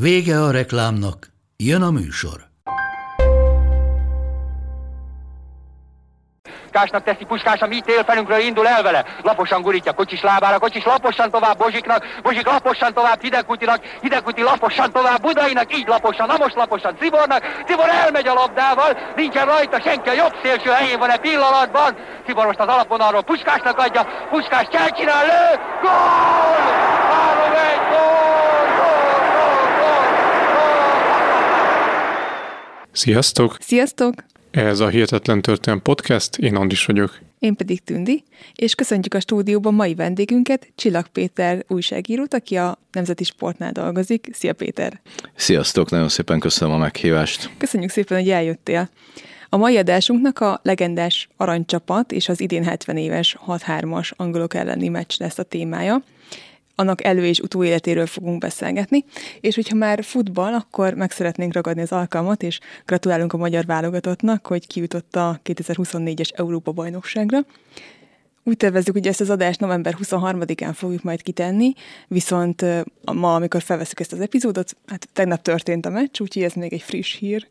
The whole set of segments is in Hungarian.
Vége a reklámnak, jön a műsor. Puskásnak teszi, puskás a mi télfelünkről indul el vele. Laposan gurítja kocsis lábára, kocsis laposan tovább Bozsiknak, Bozsik laposan tovább Hidegkutinak, Hidegkuti laposan tovább Budainak, így laposan, na most laposan Cibornak, Cibor elmegy a labdával, nincsen rajta senki, a jobb szélső helyén van e pillanatban. Cibor most az alapvonalról Puskásnak adja, Puskás csinál, lő, gól! 3-1, gól, gól, gól, gól, gól! Sziasztok! Sziasztok! Ez a Hihetetlen Történelem Podcast, én Andis vagyok. Én pedig Tündi, és köszöntjük a stúdióban mai vendégünket, Csillag Péter újságírót, aki a Nemzeti Sportnál dolgozik. Szia Péter! Sziasztok, nagyon szépen köszönöm a meghívást. Köszönjük szépen, hogy eljöttél. A mai adásunknak a legendás aranycsapat és az idén 70 éves 6-3-as angolok elleni meccs lesz a témája annak elő- és utóéletéről fogunk beszélgetni, és hogyha már futball, akkor meg szeretnénk ragadni az alkalmat, és gratulálunk a magyar válogatottnak, hogy kijutott a 2024-es Európa-bajnokságra. Úgy tervezzük, hogy ezt az adást november 23-án fogjuk majd kitenni, viszont ma, amikor felveszük ezt az epizódot, hát tegnap történt a meccs, úgyhogy ez még egy friss hír.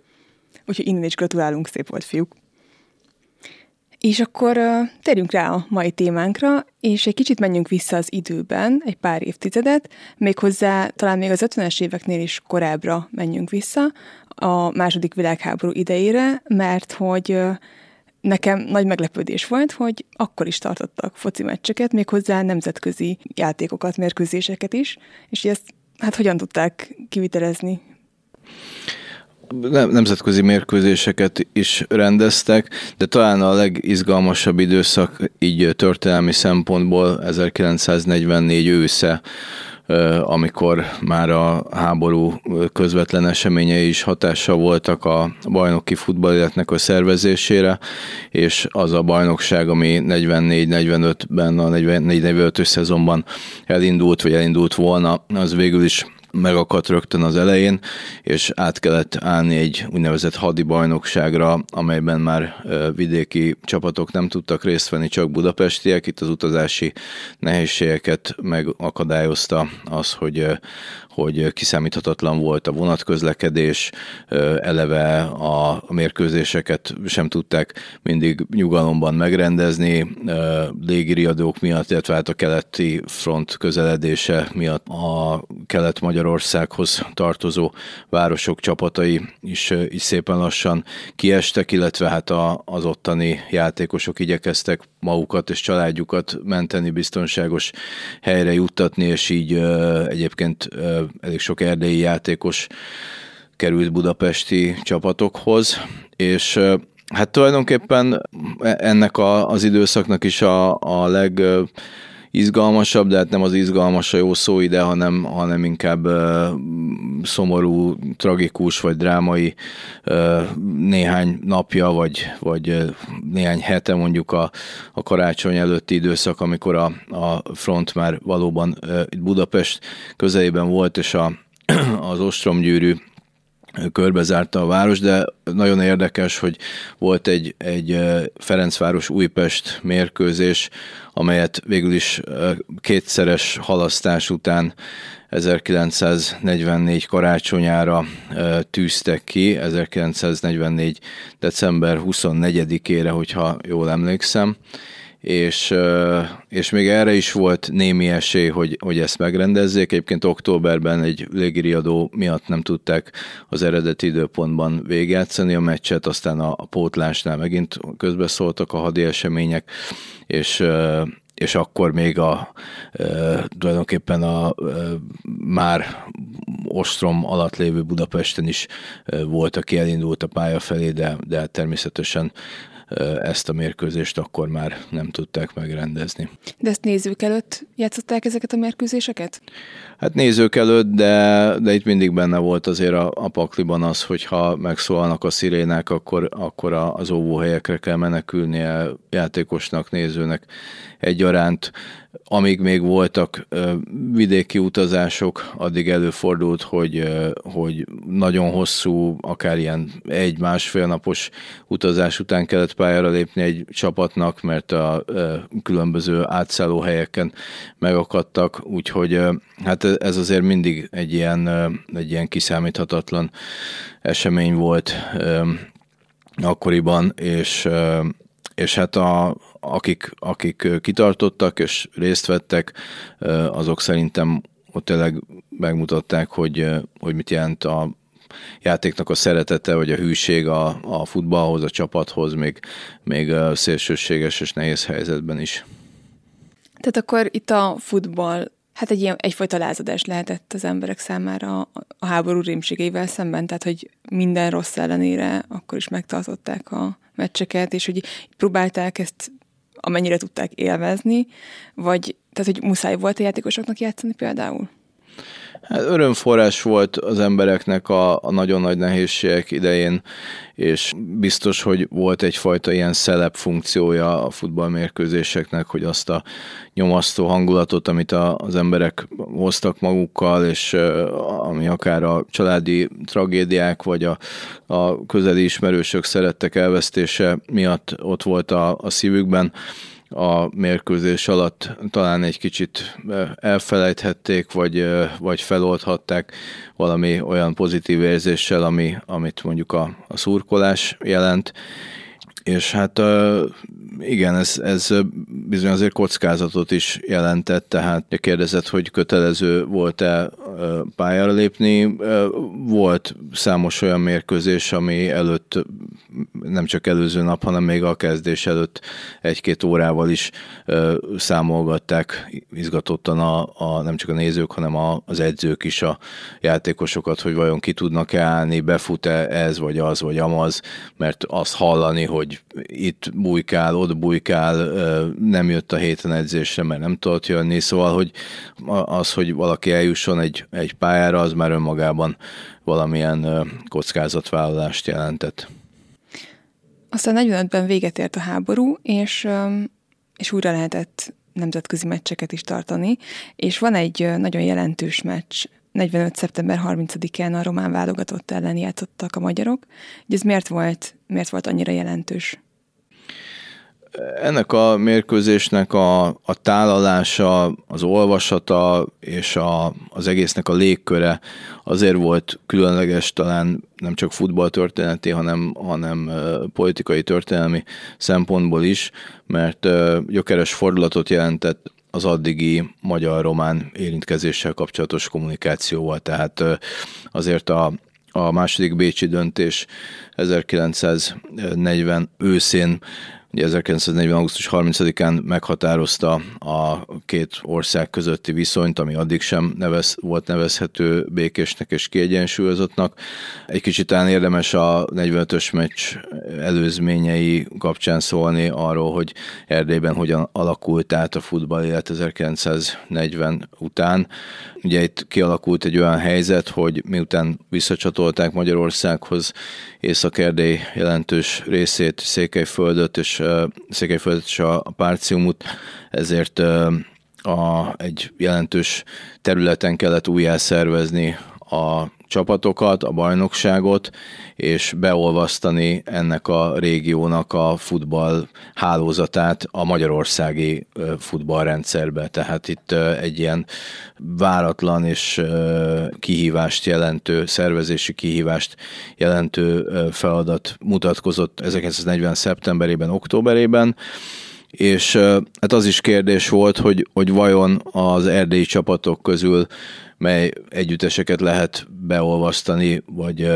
Úgyhogy innen is gratulálunk, szép volt fiúk. És akkor térjünk rá a mai témánkra, és egy kicsit menjünk vissza az időben, egy pár évtizedet, méghozzá talán még az 50-es éveknél is korábbra menjünk vissza, a második világháború idejére, mert hogy nekem nagy meglepődés volt, hogy akkor is tartottak foci meccseket, méghozzá nemzetközi játékokat, mérkőzéseket is, és ezt hát hogyan tudták kivitelezni? Nemzetközi mérkőzéseket is rendeztek, de talán a legizgalmasabb időszak így történelmi szempontból 1944 ősze, amikor már a háború közvetlen eseményei is hatással voltak a bajnoki futballéletnek a szervezésére, és az a bajnokság, ami 44-45-ben, a 44-45 szezonban elindult, vagy elindult volna, az végül is megakadt rögtön az elején, és át kellett állni egy úgynevezett hadi bajnokságra, amelyben már vidéki csapatok nem tudtak részt venni, csak budapestiek. Itt az utazási nehézségeket megakadályozta az, hogy hogy kiszámíthatatlan volt a vonatközlekedés, eleve a mérkőzéseket sem tudták mindig nyugalomban megrendezni, légiriadók miatt, illetve hát a keleti front közeledése miatt a kelet-Magyarországhoz tartozó városok csapatai is, is szépen lassan kiestek, illetve hát a, az ottani játékosok igyekeztek magukat és családjukat menteni, biztonságos helyre juttatni, és így egyébként elég sok erdélyi játékos került budapesti csapatokhoz, és hát tulajdonképpen ennek a, az időszaknak is a, a leg izgalmasabb, de hát nem az izgalmas a jó szó ide, hanem, hanem inkább uh, szomorú, tragikus vagy drámai uh, néhány napja, vagy, vagy néhány hete mondjuk a, a karácsony előtti időszak, amikor a, a front már valóban uh, Budapest közelében volt, és a, az ostromgyűrű körbezárta a város, de nagyon érdekes, hogy volt egy, egy Ferencváros Újpest mérkőzés, amelyet végül is kétszeres halasztás után 1944 karácsonyára tűztek ki, 1944. december 24-ére, hogyha jól emlékszem, és, és még erre is volt némi esély, hogy, hogy ezt megrendezzék. Egyébként októberben egy légiriadó miatt nem tudták az eredeti időpontban végigjátszani a meccset, aztán a, a pótlásnál megint közbeszóltak a hadi események, és és akkor még a tulajdonképpen a már ostrom alatt lévő Budapesten is volt, aki elindult a pálya felé, de, de természetesen ezt a mérkőzést akkor már nem tudták megrendezni. De ezt nézők előtt játszották ezeket a mérkőzéseket? Hát nézők előtt, de, de itt mindig benne volt azért a, a pakliban az, hogyha megszólalnak a szirénák, akkor, akkor az óvóhelyekre kell menekülnie játékosnak, nézőnek egyaránt amíg még voltak vidéki utazások, addig előfordult, hogy, hogy nagyon hosszú, akár ilyen egy-másfél napos utazás után kellett pályára lépni egy csapatnak, mert a különböző átszálló helyeken megakadtak, úgyhogy hát ez azért mindig egy ilyen, egy ilyen kiszámíthatatlan esemény volt akkoriban, és és hát a, akik, akik kitartottak és részt vettek, azok szerintem ott tényleg megmutatták, hogy, hogy mit jelent a játéknak a szeretete, vagy a hűség a, a futballhoz, a csapathoz, még, még szélsőséges és nehéz helyzetben is. Tehát akkor itt a futball hát egy ilyen, egyfajta lázadás lehetett az emberek számára a háború rémségeivel szemben, tehát hogy minden rossz ellenére akkor is megtartották a meccseket, és hogy próbálták ezt amennyire tudták élvezni, vagy tehát, hogy muszáj volt a játékosoknak játszani például? Hát örömforrás volt az embereknek a, a nagyon nagy nehézségek idején, és biztos, hogy volt egyfajta ilyen szelep funkciója a futballmérkőzéseknek, hogy azt a nyomasztó hangulatot, amit a, az emberek hoztak magukkal, és ami akár a családi tragédiák, vagy a, a közeli ismerősök szerettek elvesztése miatt ott volt a, a szívükben, a mérkőzés alatt talán egy kicsit elfelejthették, vagy, vagy feloldhatták valami olyan pozitív érzéssel, ami, amit mondjuk a, a szurkolás jelent. És hát igen, ez, ez bizony azért kockázatot is jelentett, tehát kérdezett, hogy kötelező volt-e pályára lépni. Volt számos olyan mérkőzés, ami előtt nem csak előző nap, hanem még a kezdés előtt egy-két órával is számolgatták izgatottan a, a, nem csak a nézők, hanem a, az edzők is a játékosokat, hogy vajon ki tudnak-e állni, befut-e ez, vagy az, vagy amaz, mert azt hallani, hogy itt bujkál, ott bujkál, nem jött a héten edzésre, mert nem tudott jönni, szóval, hogy az, hogy valaki eljusson egy, egy pályára, az már önmagában valamilyen kockázatvállalást jelentett. Aztán 45-ben véget ért a háború, és, és újra lehetett nemzetközi meccseket is tartani, és van egy nagyon jelentős meccs, 45. szeptember 30-án a román válogatott ellen játszottak a magyarok. Ez miért volt, miért volt annyira jelentős? ennek a mérkőzésnek a, a tálalása, az olvasata és a, az egésznek a légköre azért volt különleges talán nem csak futballtörténeti, hanem, hanem politikai történelmi szempontból is, mert gyökeres fordulatot jelentett az addigi magyar-román érintkezéssel kapcsolatos kommunikációval. Tehát azért a, a második bécsi döntés 1940 őszén 1940. augusztus 30-án meghatározta a két ország közötti viszonyt, ami addig sem nevez, volt nevezhető békésnek és kiegyensúlyozottnak. Egy kicsit talán érdemes a 45-ös meccs előzményei kapcsán szólni arról, hogy Erdélyben hogyan alakult át a futball élet 1940 után. Ugye itt kialakult egy olyan helyzet, hogy miután visszacsatolták Magyarországhoz Észak-Erdély jelentős részét, Székelyföldöt és Székelyföldet és a Párciumot, ezért a, egy jelentős területen kellett újjá szervezni a csapatokat, a bajnokságot, és beolvasztani ennek a régiónak a futball hálózatát a magyarországi futballrendszerbe. Tehát itt egy ilyen váratlan és kihívást jelentő, szervezési kihívást jelentő feladat mutatkozott 1940. szeptemberében, októberében, és hát az is kérdés volt, hogy, hogy vajon az erdélyi csapatok közül mely együtteseket lehet beolvasztani, vagy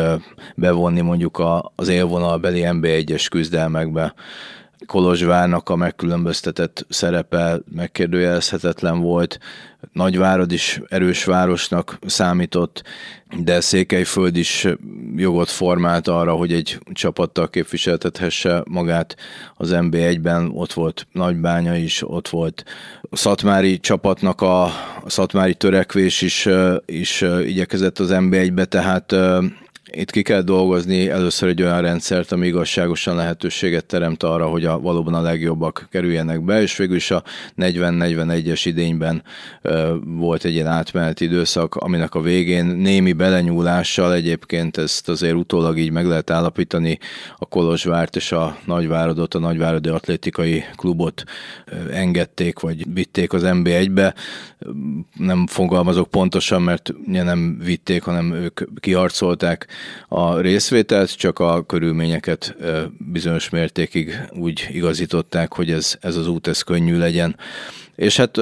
bevonni mondjuk az élvonalbeli NB1-es küzdelmekbe. Kolozsvárnak a megkülönböztetett szerepe megkérdőjelezhetetlen volt, Nagyvárad is erős városnak számított, de Székelyföld is jogot formált arra, hogy egy csapattal képviseltethesse magát az NB1-ben, ott volt Nagybánya is, ott volt a Szatmári csapatnak a, a Szatmári törekvés is, is igyekezett az NB1-be, tehát itt ki kell dolgozni először egy olyan rendszert, ami igazságosan lehetőséget teremt arra, hogy a, valóban a legjobbak kerüljenek be, és végül is a 40-41-es idényben ö, volt egy ilyen átmeneti időszak, aminek a végén némi belenyúlással egyébként ezt azért utólag így meg lehet állapítani, a Kolozsvárt és a Nagyváradot, a Nagyváradi Atlétikai Klubot engedték, vagy vitték az NB1-be. Nem fogalmazok pontosan, mert nem vitték, hanem ők kiharcolták a részvételt, csak a körülményeket bizonyos mértékig úgy igazították, hogy ez, ez az út ez könnyű legyen. És hát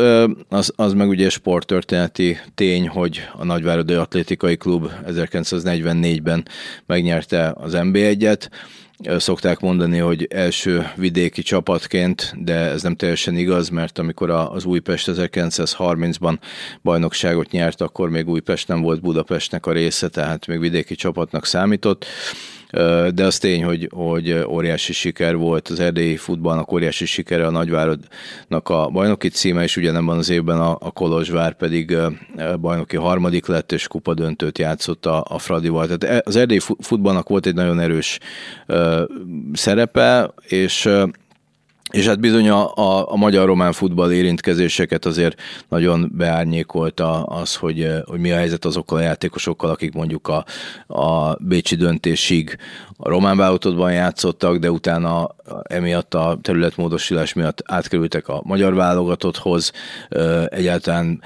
az, az meg ugye sporttörténeti tény, hogy a Nagyváradi Atlétikai Klub 1944-ben megnyerte az NB1-et, Szokták mondani, hogy első vidéki csapatként, de ez nem teljesen igaz, mert amikor az Újpest 1930-ban bajnokságot nyert, akkor még Újpest nem volt Budapestnek a része, tehát még vidéki csapatnak számított de az tény, hogy, hogy óriási siker volt az erdélyi futballnak, óriási sikere a Nagyváradnak a bajnoki címe, és ugyanebben az évben a, a Kolozsvár pedig bajnoki harmadik lett, és kupadöntőt játszott a, a Fradival. Tehát e, az erdélyi futballnak volt egy nagyon erős szerepe, és és hát bizony a, a, a magyar-román futball érintkezéseket azért nagyon beárnyékolta az, hogy, hogy mi a helyzet azokkal a játékosokkal, akik mondjuk a, a Bécsi döntésig a román válogatottban játszottak, de utána emiatt a területmódosítás miatt átkerültek a magyar válogatotthoz, egyáltalán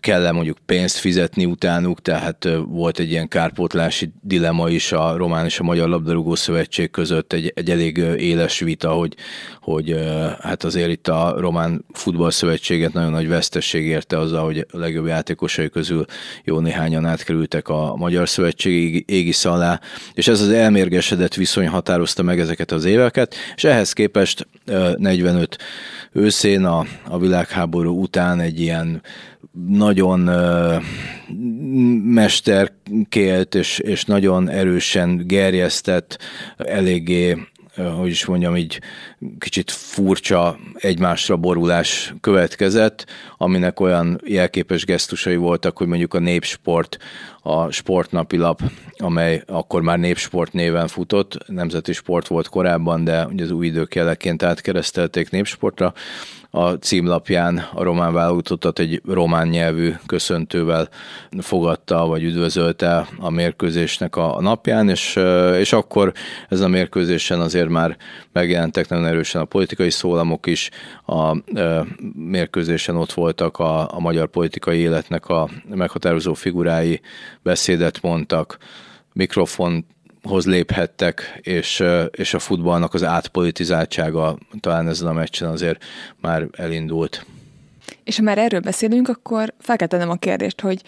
kell -e mondjuk pénzt fizetni utánuk, tehát volt egy ilyen kárpótlási dilema is a Román és a Magyar Labdarúgó Szövetség között, egy, egy elég éles vita, hogy, hogy hát azért itt a Román Futballszövetséget nagyon nagy vesztesség érte azzal, hogy a legjobb játékosai közül jó néhányan átkerültek a Magyar Szövetség égisz alá, és ez az elmérgesedett viszony határozta meg ezeket az éveket, és ehhez képest 45 őszén a, a világháború után egy ilyen nagyon mesterkélt és, és nagyon erősen gerjesztett, eléggé hogy is mondjam, így kicsit furcsa egymásra borulás következett, aminek olyan jelképes gesztusai voltak, hogy mondjuk a Népsport, a sportnapi lap, amely akkor már Népsport néven futott, nemzeti sport volt korábban, de ugye az új idők jeleként átkeresztelték Népsportra, a címlapján a román válogatottat egy román nyelvű köszöntővel fogadta, vagy üdvözölte a mérkőzésnek a napján, és, és akkor ez a mérkőzésen azért már megjelentek nagyon erősen a politikai szólamok is, a mérkőzésen ott voltak a, a magyar politikai életnek a meghatározó figurái, beszédet mondtak, mikrofon hoz léphettek, és, és a futballnak az átpolitizáltsága talán ezen a meccsen azért már elindult. És ha már erről beszélünk, akkor fel kell tennem a kérdést, hogy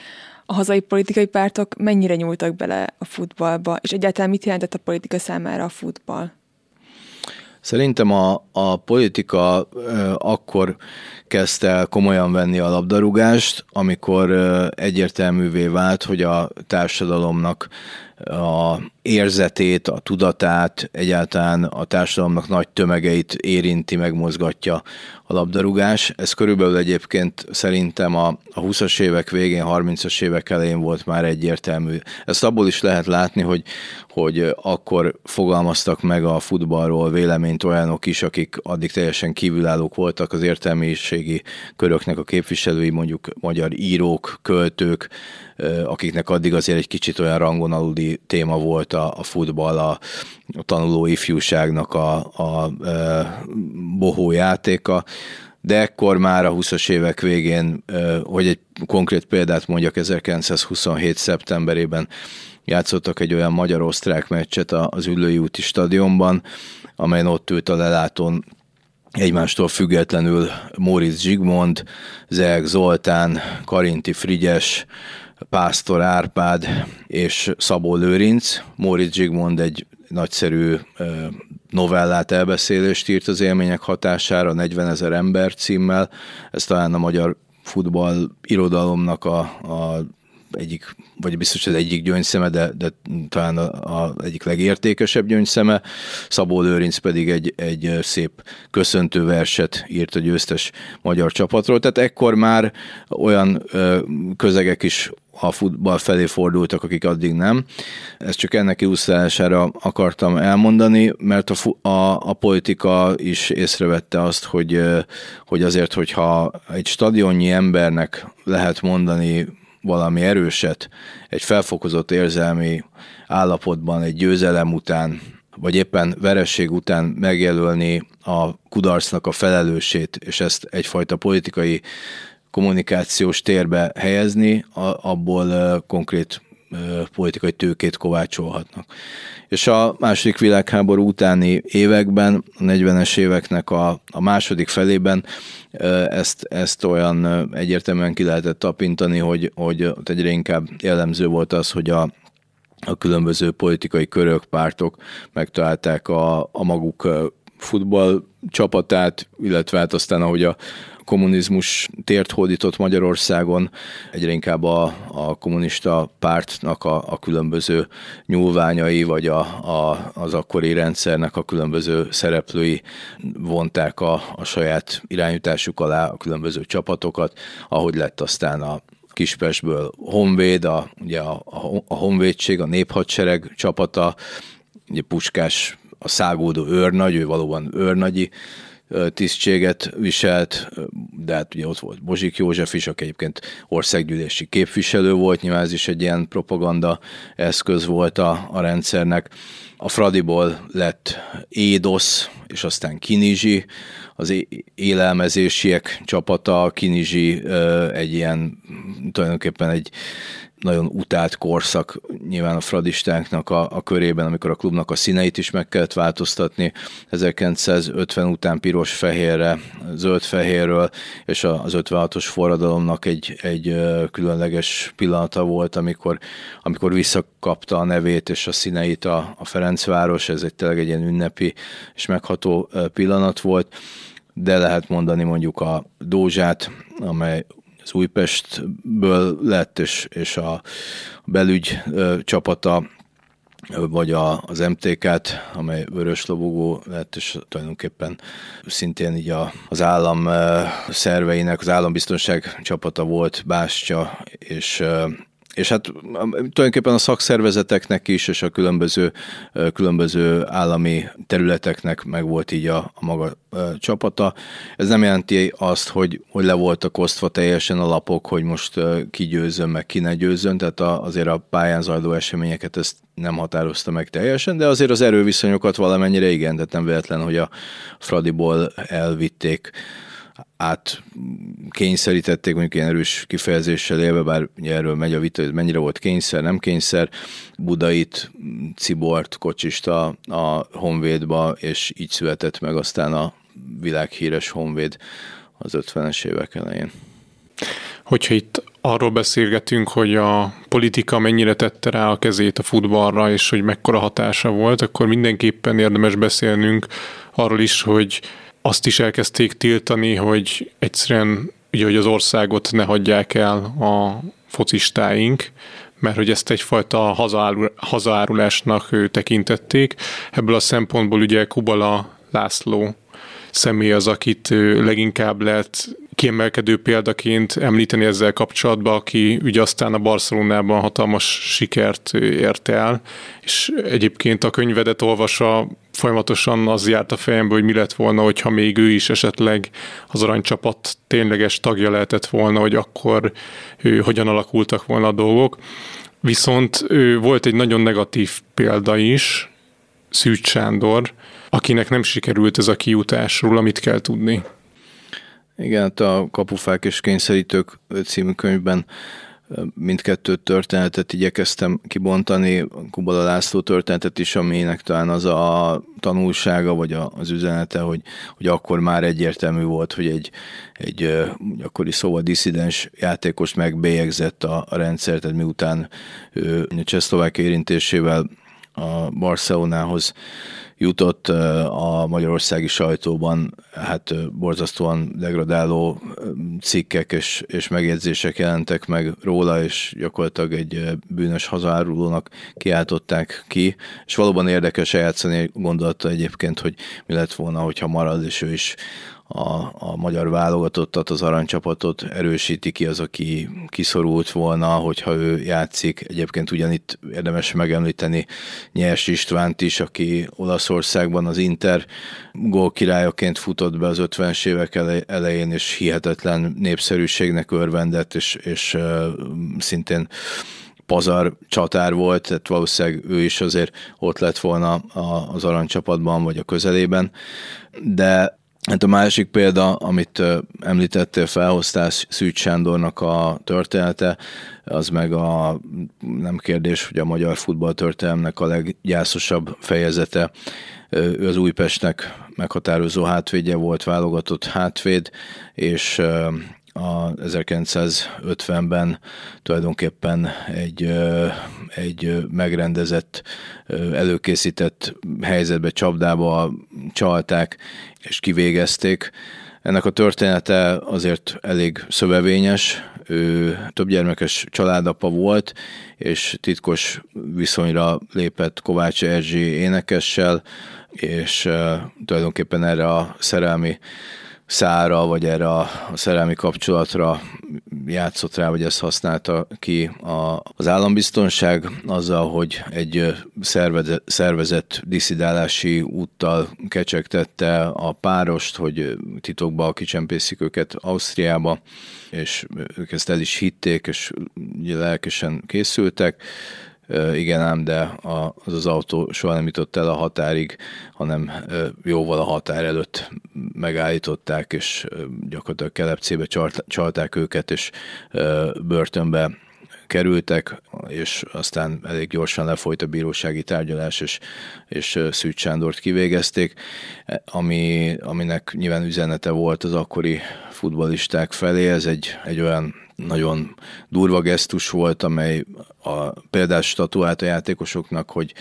a hazai politikai pártok mennyire nyúltak bele a futballba, és egyáltalán mit jelentett a politika számára a futball? Szerintem a, a politika akkor kezdte komolyan venni a labdarúgást, amikor egyértelművé vált, hogy a társadalomnak a érzetét, a tudatát, egyáltalán a társadalomnak nagy tömegeit érinti, megmozgatja a labdarúgás. Ez körülbelül egyébként szerintem a, a 20-as évek végén, 30-as évek elején volt már egyértelmű. Ezt abból is lehet látni, hogy, hogy akkor fogalmaztak meg a futballról véleményt olyanok is, akik addig teljesen kívülállók voltak az értelmiségi köröknek a képviselői, mondjuk magyar írók, költők, akiknek addig azért egy kicsit olyan rangon aludi téma volt a, a futball, a, a tanuló ifjúságnak a, a, a bohó játéka, de ekkor már a 20-as évek végén, hogy egy konkrét példát mondjak, 1927. szeptemberében játszottak egy olyan magyar-osztrák meccset az Üllői úti stadionban, amelyen ott ült a lelátón egymástól függetlenül Móricz Zsigmond, Zeg Zoltán, Karinti Frigyes, Pásztor Árpád és Szabó Lőrinc. Móricz Zsigmond egy nagyszerű novellát, elbeszélést írt az élmények hatására, 40 ezer ember címmel. Ez talán a magyar futball irodalomnak a, a egyik, vagy biztos az egyik gyöngyszeme, de, de talán a, a egyik legértékesebb gyöngyszeme. Szabó Lőrinc pedig egy, egy szép köszöntő verset írt a győztes magyar csapatról. Tehát ekkor már olyan közegek is a futball felé fordultak, akik addig nem. Ezt csak ennek illusztrálására akartam elmondani, mert a, a, a politika is észrevette azt, hogy, hogy azért, hogyha egy stadionnyi embernek lehet mondani valami erőset, egy felfokozott érzelmi állapotban, egy győzelem után, vagy éppen veresség után megjelölni a kudarcnak a felelősét, és ezt egyfajta politikai kommunikációs térbe helyezni, abból konkrét politikai tőkét kovácsolhatnak. És a második világháború utáni években, a 40-es éveknek a, a második felében ezt, ezt olyan egyértelműen ki lehetett tapintani, hogy, hogy egyre inkább jellemző volt az, hogy a, a különböző politikai körök, pártok megtalálták a, a maguk futball csapatát, illetve hát aztán ahogy a kommunizmus tért hódított Magyarországon, egyre inkább a, a kommunista pártnak a, a különböző nyúlványai, vagy a, a, az akkori rendszernek a különböző szereplői vonták a, a saját irányításuk alá a különböző csapatokat, ahogy lett aztán a Kispestből Honvéd, a, ugye a, a Honvédség, a néphadsereg csapata, ugye Puskás a szágódó őrnagy, ő valóban őrnagyi tisztséget viselt, de hát ugye ott volt Bozsik József is, aki egyébként országgyűlési képviselő volt, nyilván ez is egy ilyen propaganda eszköz volt a, a rendszernek. A Fradiból lett Édosz, és aztán Kinizsi, az élelmezésiek csapata, Kinizsi egy ilyen, tulajdonképpen egy nagyon utált korszak nyilván a fradistáknak a, a körében, amikor a klubnak a színeit is meg kellett változtatni. 1950 után piros-fehérre, zöld-fehérről, és az 56-os forradalomnak egy, egy különleges pillanata volt, amikor, amikor visszakapta a nevét és a színeit a, a Ferencváros, ez egy tényleg egy ilyen ünnepi és megható pillanat volt, de lehet mondani mondjuk a Dózsát, amely az Újpestből lett, és, és a belügy csapata vagy a, az MTK-t, amely vörös lobogó lett, és tulajdonképpen szintén így a, az állam szerveinek, az állambiztonság csapata volt Bástya, és és hát tulajdonképpen a szakszervezeteknek is, és a különböző, különböző állami területeknek meg volt így a, a maga csapata. Ez nem jelenti azt, hogy, hogy le voltak osztva teljesen a lapok, hogy most ki győzön, meg ki ne győzön, tehát a, azért a pályán zajló eseményeket ezt nem határozta meg teljesen, de azért az erőviszonyokat valamennyire igen, tehát nem véletlen, hogy a Fradiból elvitték át kényszerítették, mondjuk ilyen erős kifejezéssel élve, bár erről megy a vita, hogy mennyire volt kényszer, nem kényszer, Budait, Cibort, Kocsista a Honvédba, és így született meg aztán a világhíres Honvéd az 50-es évek elején. Hogyha itt arról beszélgetünk, hogy a politika mennyire tette rá a kezét a futballra, és hogy mekkora hatása volt, akkor mindenképpen érdemes beszélnünk arról is, hogy azt is elkezdték tiltani, hogy egyszerűen ugye, hogy az országot ne hagyják el a focistáink, mert hogy ezt egyfajta hazaárulásnak tekintették. Ebből a szempontból ugye Kubala László személy az, akit leginkább lehet kiemelkedő példaként említeni ezzel kapcsolatban, aki ugye aztán a Barcelonában hatalmas sikert ért el, és egyébként a könyvedet olvasa folyamatosan az járt a fejembe, hogy mi lett volna, hogyha még ő is esetleg az aranycsapat tényleges tagja lehetett volna, hogy akkor ő, hogyan alakultak volna a dolgok. Viszont ő volt egy nagyon negatív példa is, Szűcs Sándor, akinek nem sikerült ez a kijutásról, amit kell tudni. Igen, hát a Kapufák és Kényszerítők című könyvben mindkettő történetet igyekeztem kibontani, Kubala László történetet is, aminek talán az a tanulsága, vagy az üzenete, hogy, hogy akkor már egyértelmű volt, hogy egy, egy akkori szóval diszidens játékos megbélyegzett a, a rendszer, tehát miután ő a Csehszlovák érintésével a Barcelonához jutott a magyarországi sajtóban, hát borzasztóan degradáló cikkek és, és megjegyzések jelentek meg róla, és gyakorlatilag egy bűnös hazárulónak kiáltották ki, és valóban érdekes eljátszani gondolata egyébként, hogy mi lett volna, hogyha marad, és ő is a, a magyar válogatottat, az aranycsapatot erősíti ki az, aki kiszorult volna, hogyha ő játszik. Egyébként ugyanitt érdemes megemlíteni Nyers Istvánt is, aki Olaszországban az Inter gólkirályaként futott be az 50-es évek elején, és hihetetlen népszerűségnek örvendett, és, és szintén pazar csatár volt, tehát valószínűleg ő is azért ott lett volna az aranycsapatban, vagy a közelében, de Hát a másik példa, amit említettél, felhoztál Szűcs Sándornak a története, az meg a nem kérdés, hogy a magyar futballtörténelmnek a leggyászosabb fejezete. Ő az Újpestnek meghatározó hátvédje volt, válogatott hátvéd, és a 1950-ben tulajdonképpen egy, egy megrendezett, előkészített helyzetbe, csapdába csalták és kivégezték. Ennek a története azért elég szövevényes, ő több gyermekes családapa volt, és titkos viszonyra lépett Kovács Erzsi énekessel, és tulajdonképpen erre a szerelmi szára, vagy erre a, szerelmi kapcsolatra játszott rá, vagy ezt használta ki a, az állambiztonság azzal, hogy egy szervezett, szervezett diszidálási úttal kecsegtette a párost, hogy titokba kicsempészik őket Ausztriába, és ők ezt el is hitték, és lelkesen készültek igen ám, de az az autó soha nem jutott el a határig, hanem jóval a határ előtt megállították, és gyakorlatilag kelepcébe csalták őket, és börtönbe kerültek, és aztán elég gyorsan lefolyt a bírósági tárgyalás, és, és Szűcs Sándort kivégezték, ami, aminek nyilván üzenete volt az akkori futbolisták felé, ez egy, egy olyan nagyon durva gesztus volt, amely a példás statuált a játékosoknak, hogy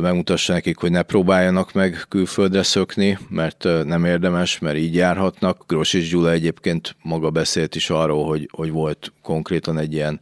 megmutassa nekik, hogy ne próbáljanak meg külföldre szökni, mert nem érdemes, mert így járhatnak. Grosics Gyula egyébként maga beszélt is arról, hogy, hogy volt konkrétan egy ilyen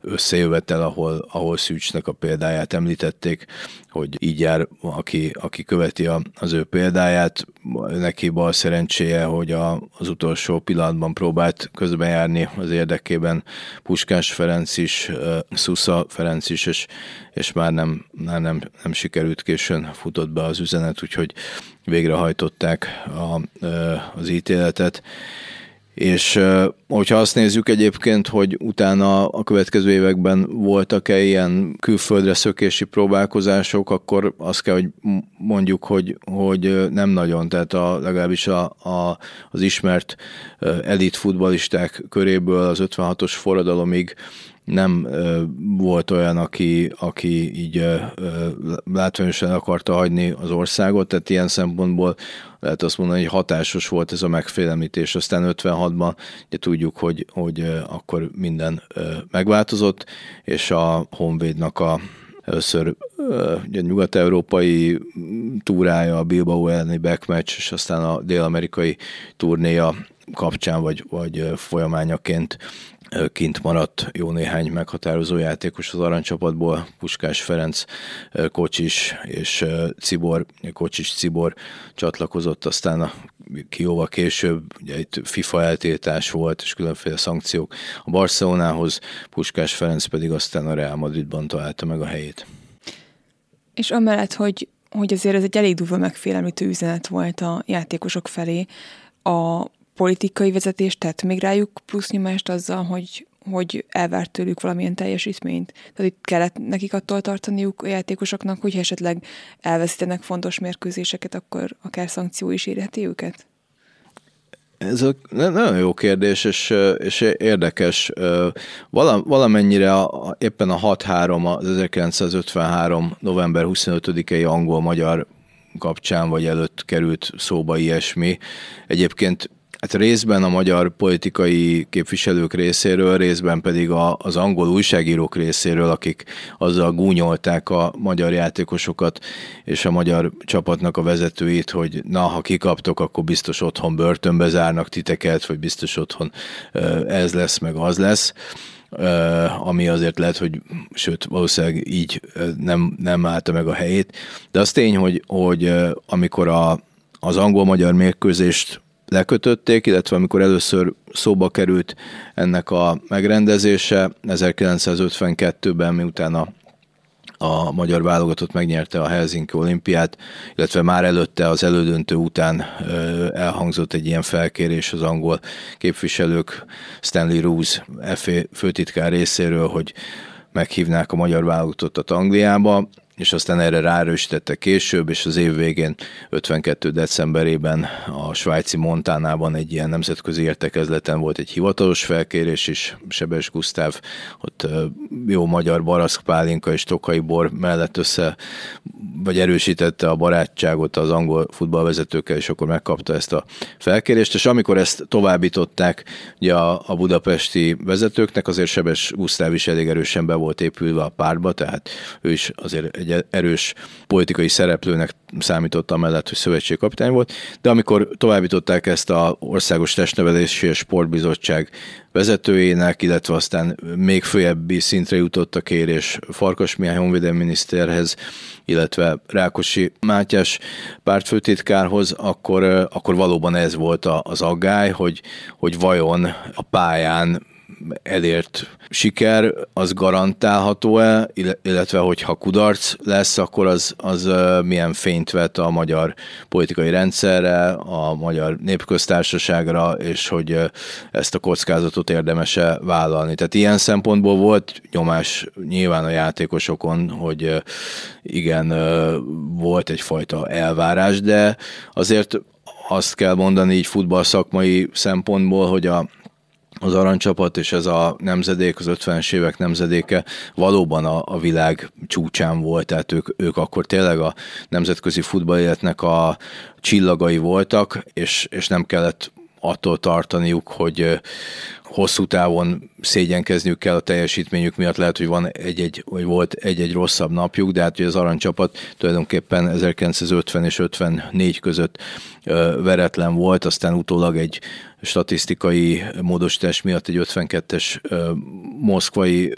összejövetel, ahol, ahol Szűcsnek a példáját említették, hogy így jár, aki, aki követi a, az ő példáját, neki bal szerencséje, hogy a, az utolsó pillanatban próbált közbenjárni az érdekében Puskás Ferenc is, Szusza Ferenc is, és, és már nem, már nem, nem sikerült későn futott be az üzenet, úgyhogy végrehajtották a, az ítéletet. És hogyha azt nézzük egyébként, hogy utána a következő években voltak-e ilyen külföldre szökési próbálkozások, akkor azt kell, hogy mondjuk, hogy, hogy nem nagyon, tehát a, legalábbis a, a, az ismert elit futbalisták köréből az 56-os forradalomig nem volt olyan, aki, aki így látványosan akarta hagyni az országot, tehát ilyen szempontból lehet azt mondani, hogy hatásos volt ez a megfélemlítés. Aztán 56-ban ugye tudjuk, hogy, hogy akkor minden megváltozott, és a Honvédnak a először ugye nyugat-európai túrája, a Bilbao elleni backmatch, és aztán a dél-amerikai turnéja kapcsán, vagy, vagy folyamányaként kint maradt jó néhány meghatározó játékos az aranycsapatból, Puskás Ferenc, Kocsis és Cibor, Kocsis Cibor csatlakozott, aztán a, ki jóval később, ugye itt FIFA eltiltás volt, és különféle szankciók a Barcelonához, Puskás Ferenc pedig aztán a Real Madridban találta meg a helyét. És amellett, hogy, hogy azért ez egy elég durva megfélemlítő üzenet volt a játékosok felé, a politikai vezetés tett még rájuk plusz nyomást azzal, hogy, hogy elvárt tőlük valamilyen teljesítményt. Tehát itt kellett nekik attól tartaniuk a játékosoknak, hogy esetleg elveszítenek fontos mérkőzéseket, akkor akár szankció is érheti őket? Ez a, nagyon jó kérdés, és, és érdekes. Vala, valamennyire a, éppen a 6-3, az 1953. november 25-i angol-magyar kapcsán vagy előtt került szóba ilyesmi. Egyébként Hát részben a magyar politikai képviselők részéről, részben pedig a, az angol újságírók részéről, akik azzal gúnyolták a magyar játékosokat és a magyar csapatnak a vezetőit, hogy na, ha kikaptok, akkor biztos otthon börtönbe zárnak titeket, vagy biztos otthon ez lesz, meg az lesz ami azért lehet, hogy sőt, valószínűleg így nem, nem állta meg a helyét. De az tény, hogy, hogy amikor a, az angol-magyar mérkőzést lekötötték, illetve amikor először szóba került ennek a megrendezése 1952-ben, miután a a magyar válogatott megnyerte a Helsinki olimpiát, illetve már előtte az elődöntő után elhangzott egy ilyen felkérés az angol képviselők Stanley Rose FA főtitkár részéről, hogy meghívnák a magyar válogatottat Angliába és aztán erre ráerősítette később, és az év végén 52. decemberében a svájci Montánában egy ilyen nemzetközi értekezleten volt egy hivatalos felkérés is, Sebes Gusztáv ott jó magyar baraszk pálinka és tokai bor mellett össze, vagy erősítette a barátságot az angol futballvezetőkkel, és akkor megkapta ezt a felkérést, és amikor ezt továbbították ugye a, a budapesti vezetőknek, azért Sebes Gusztáv is elég erősen be volt épülve a párba, tehát ő is azért egy egy erős politikai szereplőnek számított amellett, hogy szövetségkapitány volt, de amikor továbbították ezt a Országos Testnevelési és Sportbizottság vezetőjének, illetve aztán még följebbi szintre jutott a kérés Farkas Mihály honvédelmi miniszterhez, illetve Rákosi Mátyás pártfőtitkárhoz, akkor, akkor valóban ez volt az aggály, hogy, hogy vajon a pályán elért siker, az garantálható-e, illetve hogyha kudarc lesz, akkor az, az milyen fényt vet a magyar politikai rendszerre, a magyar népköztársaságra, és hogy ezt a kockázatot érdemese vállalni. Tehát ilyen szempontból volt nyomás nyilván a játékosokon, hogy igen, volt egyfajta elvárás, de azért azt kell mondani így futball szakmai szempontból, hogy a az aranycsapat és ez a nemzedék, az 50-es évek nemzedéke valóban a, a világ csúcsán volt, tehát ők, ők akkor tényleg a nemzetközi futballéletnek a csillagai voltak, és, és nem kellett attól tartaniuk, hogy hosszú távon szégyenkezniük kell a teljesítményük miatt, lehet, hogy van egy-egy, vagy volt egy-egy rosszabb napjuk, de hát hogy az aranycsapat tulajdonképpen 1950 és 54 között veretlen volt, aztán utólag egy statisztikai módosítás miatt egy 52-es moszkvai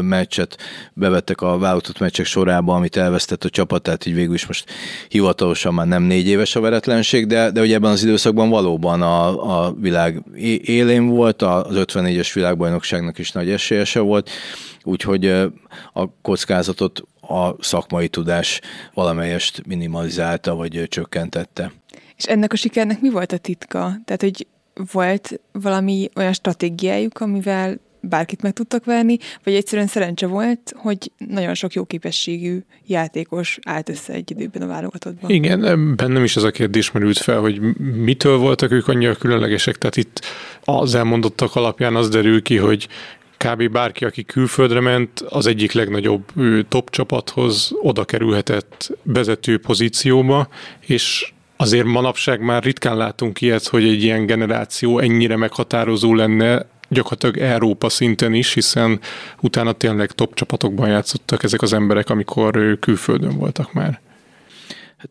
meccset bevettek a válogatott meccsek sorába, amit elvesztett a csapat, tehát így végül is most hivatalosan már nem négy éves a veretlenség, de, de ugye ebben az időszakban valóban a, a világ élén volt, az 54-es világbajnokságnak is nagy esélyese volt, úgyhogy a kockázatot a szakmai tudás valamelyest minimalizálta, vagy csökkentette. És ennek a sikernek mi volt a titka? Tehát, hogy volt valami olyan stratégiájuk, amivel bárkit meg tudtak verni, vagy egyszerűen szerencse volt, hogy nagyon sok jó képességű játékos állt össze egy időben a válogatottban. Igen, bennem is az a kérdés merült fel, hogy mitől voltak ők annyira különlegesek, tehát itt az elmondottak alapján az derül ki, hogy kb. bárki, aki külföldre ment, az egyik legnagyobb top csapathoz oda kerülhetett vezető pozícióba, és Azért manapság már ritkán látunk ilyet, hogy egy ilyen generáció ennyire meghatározó lenne gyakorlatilag Európa szinten is, hiszen utána tényleg top csapatokban játszottak ezek az emberek, amikor külföldön voltak már.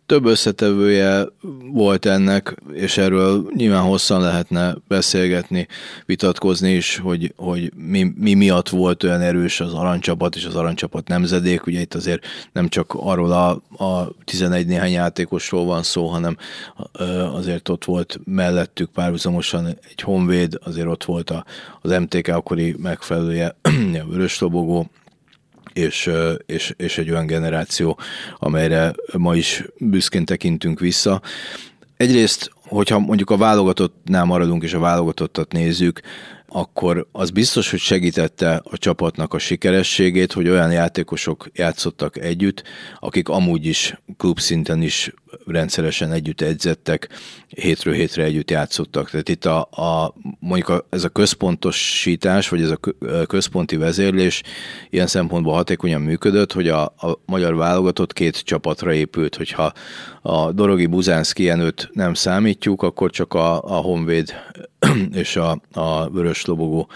Több összetevője volt ennek, és erről nyilván hosszan lehetne beszélgetni, vitatkozni is, hogy, hogy mi, mi miatt volt olyan erős az aranycsapat és az aranycsapat nemzedék. Ugye itt azért nem csak arról a, a 11 néhány játékosról van szó, hanem azért ott volt mellettük párhuzamosan egy honvéd, azért ott volt a, az MTK akkori megfelelője, a Vörös Lobogó, és, és, és egy olyan generáció, amelyre ma is büszkén tekintünk vissza. Egyrészt, hogyha mondjuk a válogatottnál maradunk és a válogatottat nézzük, akkor az biztos, hogy segítette a csapatnak a sikerességét, hogy olyan játékosok játszottak együtt, akik amúgy is klubszinten is rendszeresen együtt edzettek, hétről hétre együtt játszottak. Tehát itt a, a mondjuk a, ez a központosítás, vagy ez a központi vezérlés ilyen szempontból hatékonyan működött, hogy a, a magyar válogatott két csapatra épült, hogyha a Dorogi Buzánszki Jenőt nem számítjuk, akkor csak a, a Honvéd és a, a Vörös Lobogó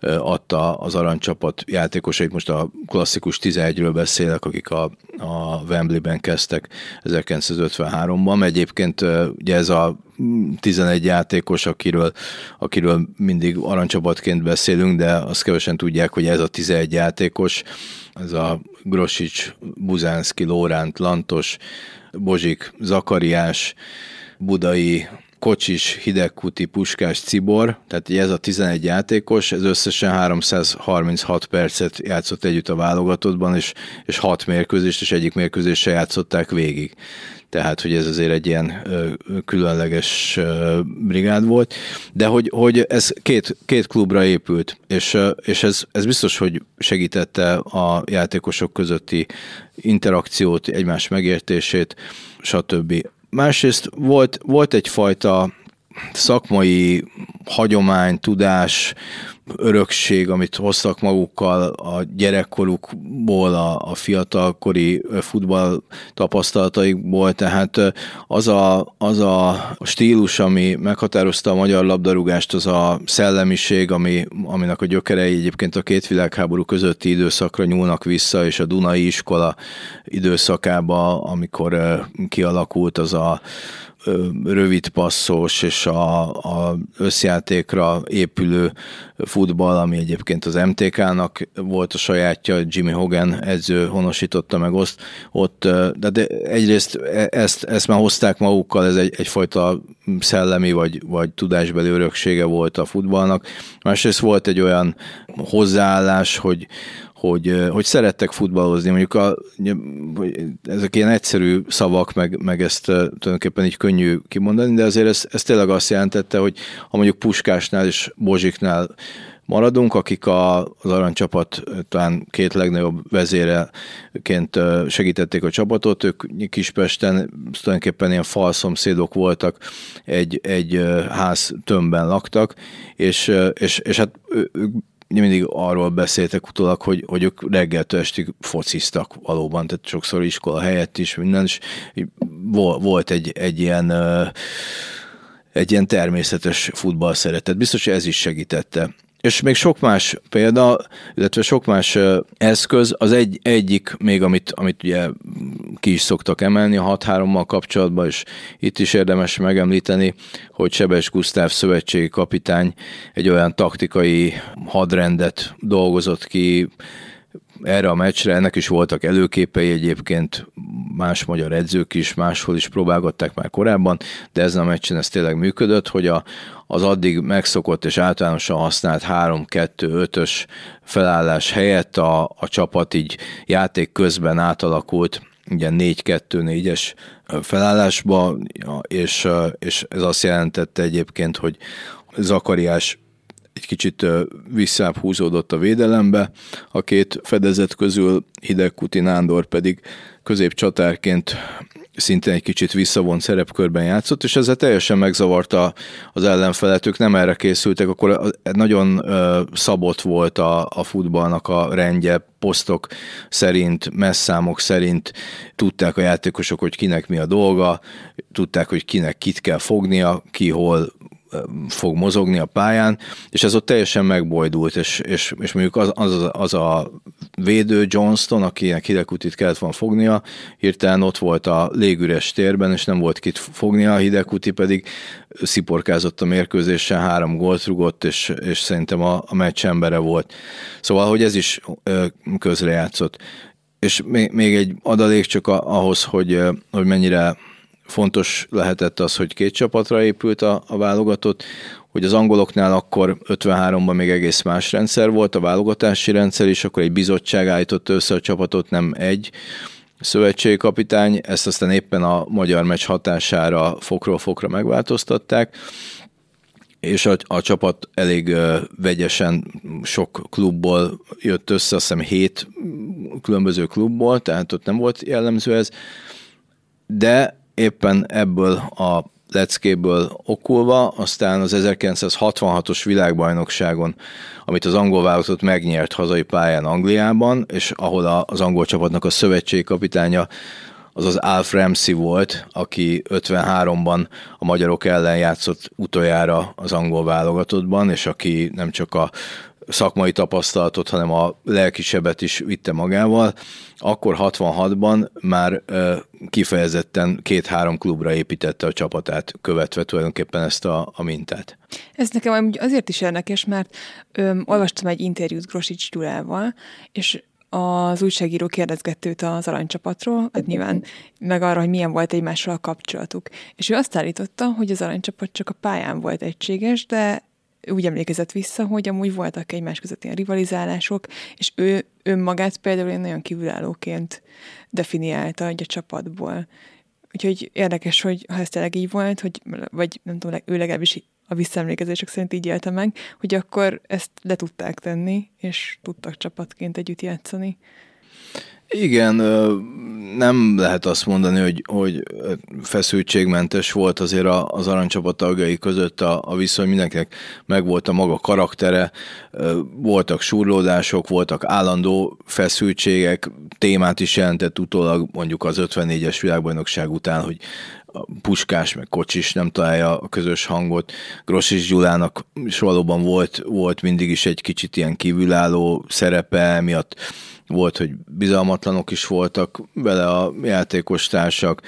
adta az aranycsapat játékosait, most a klasszikus 11-ről beszélek, akik a, a Wembley-ben kezdtek 1953-ban. Egyébként ugye ez a 11 játékos, akiről, akiről mindig aranycsapatként beszélünk, de azt kevesen tudják, hogy ez a 11 játékos, ez a Grosics, Buzánszki, Lóránt, Lantos, Bozsik, Zakariás, Budai, Kocsis, Hidegkuti, Puskás, Cibor, tehát ez a 11 játékos, ez összesen 336 percet játszott együtt a válogatottban, és, és 6 mérkőzést, és egyik mérkőzéssel játszották végig. Tehát, hogy ez azért egy ilyen ö, különleges ö, brigád volt, de hogy, hogy ez két, két klubra épült, és, ö, és ez, ez biztos, hogy segítette a játékosok közötti interakciót, egymás megértését, stb. Másrészt volt, volt egyfajta szakmai hagyomány, tudás, örökség, amit hoztak magukkal a gyerekkorukból, a, a fiatalkori futball tapasztalataikból, tehát az a, az a stílus, ami meghatározta a magyar labdarúgást, az a szellemiség, ami, aminek a gyökerei egyébként a két világháború közötti időszakra nyúlnak vissza, és a Dunai iskola időszakába, amikor kialakult az a rövid passzos és a, a összjátékra épülő futball, ami egyébként az MTK-nak volt a sajátja, Jimmy Hogan edző honosította meg azt, ott, de, de egyrészt e, ezt, ezt már hozták magukkal, ez egy, egyfajta szellemi vagy, vagy tudásbeli öröksége volt a futballnak. Másrészt volt egy olyan hozzáállás, hogy, hogy, hogy szerettek futballozni, mondjuk a, ezek ilyen egyszerű szavak, meg, meg ezt tulajdonképpen így könnyű kimondani, de azért ez, ez tényleg azt jelentette, hogy ha mondjuk Puskásnál és Bozsiknál maradunk, akik a, az aranycsapat talán két legnagyobb vezéreként segítették a csapatot, ők Kispesten tulajdonképpen ilyen falszomszédok voltak, egy, egy ház tömbben laktak, és, és, és hát ők mindig arról beszéltek utólag, hogy, hogy ők reggeltől estig fociztak valóban, tehát sokszor iskola helyett is minden, és volt egy, egy ilyen egy ilyen természetes futball szeretet. Biztos, hogy ez is segítette és még sok más példa, illetve sok más eszköz, az egy, egyik még, amit, amit ugye ki is szoktak emelni a 6-3-mal kapcsolatban, és itt is érdemes megemlíteni, hogy Sebes Gusztáv szövetségi kapitány egy olyan taktikai hadrendet dolgozott ki, erre a meccsre, ennek is voltak előképei egyébként, más magyar edzők is máshol is próbálgatták már korábban, de ezen a meccsen ez tényleg működött, hogy a, az addig megszokott és általánosan használt 3-2-5-ös felállás helyett a, a csapat így játék közben átalakult ugye 4-2-4-es felállásba, és, és ez azt jelentette egyébként, hogy Zakariás egy kicsit visszább húzódott a védelembe, a két fedezet közül Hideg Kuti Nándor pedig középcsatárként szintén egy kicsit visszavont szerepkörben játszott, és ezzel teljesen megzavarta az ellenfelet, ők nem erre készültek, akkor nagyon szabott volt a, a futballnak a rendje, posztok szerint, messzámok szerint tudták a játékosok, hogy kinek mi a dolga, tudták, hogy kinek kit kell fognia, ki hol fog mozogni a pályán, és ez ott teljesen megbojdult, és, és, és mondjuk az, az, az a védő Johnston, akinek hidegkutit kellett volna fognia, hirtelen ott volt a légüres térben, és nem volt kit fognia, a hidegkuti pedig sziporkázott a mérkőzésen, három gólt rugott, és, és szerintem a, a meccs embere volt. Szóval, hogy ez is közrejátszott. És még, még egy adalék csak ahhoz, hogy, hogy mennyire fontos lehetett az, hogy két csapatra épült a, a válogatott, hogy az angoloknál akkor 53-ban még egész más rendszer volt, a válogatási rendszer is, akkor egy bizottság állított össze a csapatot, nem egy szövetségi kapitány, ezt aztán éppen a magyar meccs hatására fokról fokra megváltoztatták, és a, a csapat elég uh, vegyesen sok klubból jött össze, azt hiszem hét különböző klubból, tehát ott nem volt jellemző ez, de éppen ebből a leckéből okulva, aztán az 1966-os világbajnokságon, amit az angol válogatott megnyert hazai pályán Angliában, és ahol az angol csapatnak a szövetségkapitánya az az Alf Ramsey volt, aki 53-ban a magyarok ellen játszott utoljára az angol válogatottban, és aki nem csak a szakmai tapasztalatot, hanem a lelkisebet is vitte magával. Akkor 66-ban már kifejezetten két-három klubra építette a csapatát, követve tulajdonképpen ezt a, a mintát. Ez nekem azért is érdekes, mert öm, olvastam egy interjút Grosics Gyulával, és az újságíró kérdezgette őt az aranycsapatról, hát nyilván meg arra, hogy milyen volt egymással a kapcsolatuk. És ő azt állította, hogy az aranycsapat csak a pályán volt egységes, de úgy emlékezett vissza, hogy amúgy voltak egymás között ilyen rivalizálások, és ő önmagát például ilyen nagyon kívülállóként definiálta egy a csapatból. Úgyhogy érdekes, hogy ha ez tényleg így volt, hogy, vagy nem tudom, ő legalábbis a visszaemlékezések szerint így élte meg, hogy akkor ezt le tudták tenni, és tudtak csapatként együtt játszani. Igen, nem lehet azt mondani, hogy, hogy feszültségmentes volt azért az aranycsapat tagjai között a, a viszony, mindenkinek megvolt a maga karaktere, voltak surlódások, voltak állandó feszültségek, témát is jelentett utólag mondjuk az 54-es világbajnokság után, hogy Puskás meg Kocsis nem találja a közös hangot. Grossis Gyulának is valóban volt, volt mindig is egy kicsit ilyen kívülálló szerepe, miatt volt, hogy bizalmatlanok is voltak vele a játékos társak,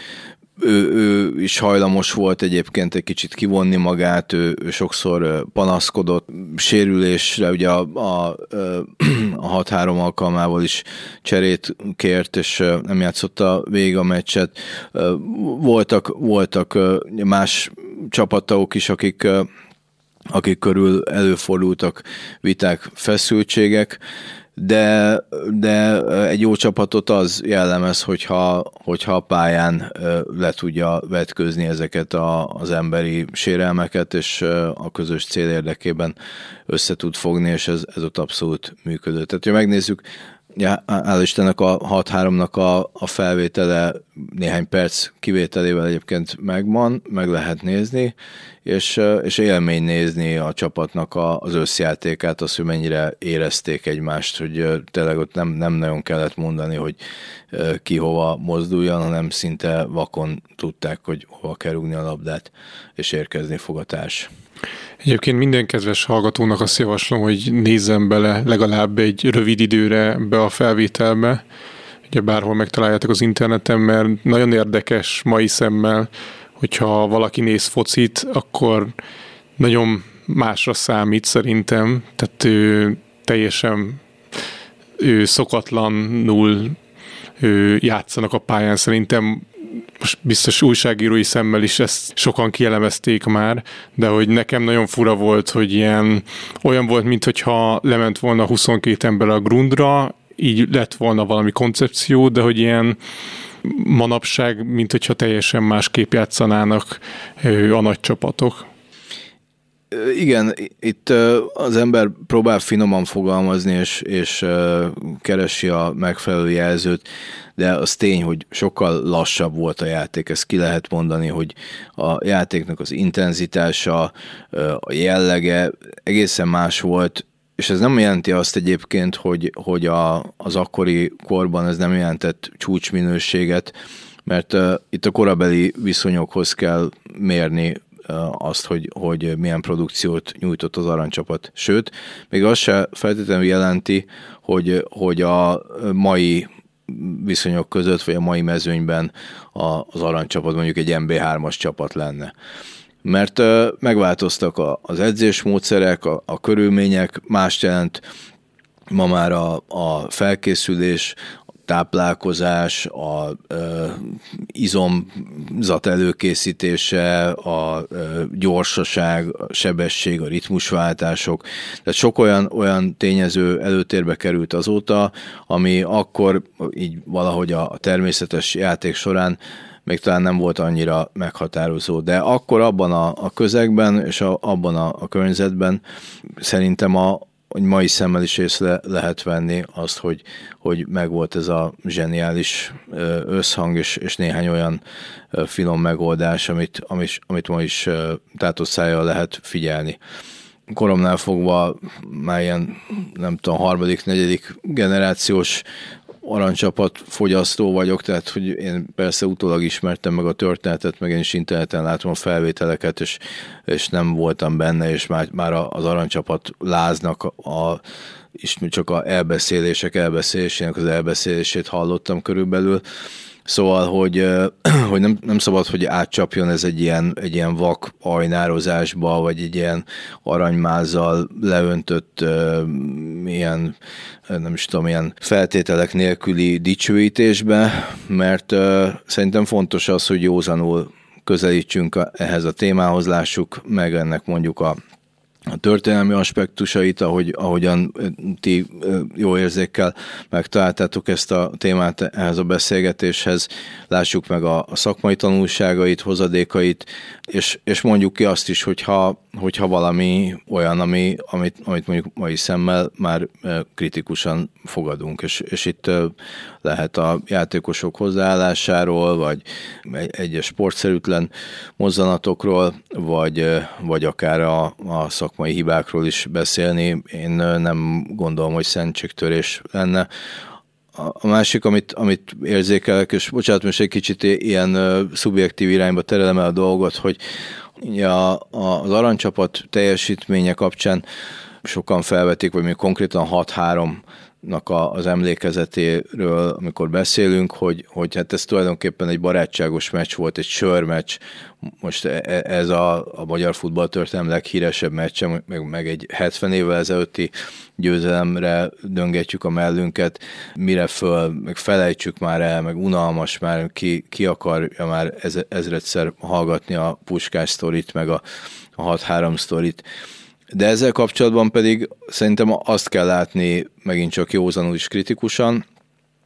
ő, ő is hajlamos volt egyébként egy kicsit kivonni magát, ő, sokszor panaszkodott sérülésre, ugye a, a, a 6-3 alkalmával is cserét kért, és nem játszotta végig a meccset. Voltak, voltak más csapattagok is, akik akik körül előfordultak viták, feszültségek, de, de egy jó csapatot az jellemez, hogyha, hogyha a pályán le tudja vetközni ezeket a, az emberi sérelmeket, és a közös cél érdekében össze tud fogni, és ez, ez ott abszolút működött. Tehát, ha megnézzük, ja, hál' Istennek a 6-3-nak a, a felvétele néhány perc kivételével egyébként megvan, meg lehet nézni, és, és élmény nézni a csapatnak a, az összjátékát, az, hogy mennyire érezték egymást, hogy tényleg ott nem, nem nagyon kellett mondani, hogy ki hova mozduljon, hanem szinte vakon tudták, hogy hova kell rúgni a labdát, és érkezni fog a társ. Egyébként minden kedves hallgatónak azt javaslom, hogy nézzem bele legalább egy rövid időre be a felvételbe, ugye bárhol megtaláljátok az interneten, mert nagyon érdekes mai szemmel, hogyha valaki néz focit, akkor nagyon másra számít szerintem, tehát ő teljesen ő szokatlanul ő játszanak a pályán, szerintem most biztos újságírói szemmel is ezt sokan kielemezték már, de hogy nekem nagyon fura volt, hogy ilyen olyan volt, mintha lement volna 22 ember a grundra, így lett volna valami koncepció, de hogy ilyen manapság, mint hogyha teljesen másképp játszanának a nagy csapatok. Igen, itt az ember próbál finoman fogalmazni, és, és keresi a megfelelő jelzőt, de az tény, hogy sokkal lassabb volt a játék, ezt ki lehet mondani, hogy a játéknak az intenzitása, a jellege egészen más volt, és ez nem jelenti azt egyébként, hogy, hogy a, az akkori korban ez nem jelentett csúcsminőséget, mert uh, itt a korabeli viszonyokhoz kell mérni azt, hogy, hogy milyen produkciót nyújtott az aranycsapat. Sőt, még az se feltétlenül jelenti, hogy, hogy a mai viszonyok között, vagy a mai mezőnyben az aranycsapat mondjuk egy MB3-as csapat lenne. Mert megváltoztak az edzésmódszerek, a, a körülmények, más jelent ma már a, a felkészülés, táplálkozás, a ö, izomzat előkészítése, a gyorsaság, a sebesség, a ritmusváltások. Tehát sok olyan, olyan tényező előtérbe került azóta, ami akkor így valahogy a természetes játék során még talán nem volt annyira meghatározó. De akkor abban a, a közegben és a, abban a, a környezetben szerintem a, hogy mai szemmel is észre lehet venni azt, hogy, hogy megvolt ez a zseniális összhang, és, és néhány olyan finom megoldás, amit, amit, amit ma is tátott lehet figyelni. Koromnál fogva már ilyen, nem tudom, harmadik, negyedik generációs aranycsapat fogyasztó vagyok, tehát hogy én persze utólag ismertem meg a történetet, meg én is interneten látom a felvételeket, és, és nem voltam benne, és már, már az aranycsapat láznak a, és csak a elbeszélések elbeszélésének az elbeszélését hallottam körülbelül, Szóval, hogy, hogy nem, nem szabad, hogy átcsapjon ez egy ilyen, egy ilyen vak ajnározásba, vagy egy ilyen aranymázzal leöntött ilyen, nem is tudom, ilyen feltételek nélküli dicsőítésbe, mert szerintem fontos az, hogy józanul közelítsünk ehhez a témához, lássuk meg ennek mondjuk a a történelmi aspektusait, ahogy, ahogyan ti jó érzékkel megtaláltátok ezt a témát ehhez a beszélgetéshez, lássuk meg a, a szakmai tanulságait, hozadékait, és, és mondjuk ki azt is, hogyha, hogyha valami olyan, ami, amit, amit mondjuk mai szemmel már kritikusan fogadunk, és, és itt lehet a játékosok hozzáállásáról, vagy egyes sportszerűtlen mozzanatokról, vagy, vagy akár a, a szakmai hibákról is beszélni. Én nem gondolom, hogy szentségtörés lenne. A másik, amit, amit érzékelek, és bocsánat, most egy kicsit ilyen szubjektív irányba terelem el a dolgot, hogy a, az aranycsapat teljesítménye kapcsán sokan felvetik, vagy még konkrétan 6-3 nak a, az emlékezetéről, amikor beszélünk, hogy, hogy hát ez tulajdonképpen egy barátságos meccs volt, egy sörmeccs, most e, e, ez a, a magyar futballtörténelem leghíresebb meccse, meg, meg egy 70 évvel ezelőtti győzelemre döngetjük a mellünket, mire föl, meg felejtsük már el, meg unalmas már, ki, ki akarja már ez, ezredszer hallgatni a puskás sztorit, meg a, a 6-3 sztorit. De ezzel kapcsolatban pedig szerintem azt kell látni megint csak józanul is kritikusan,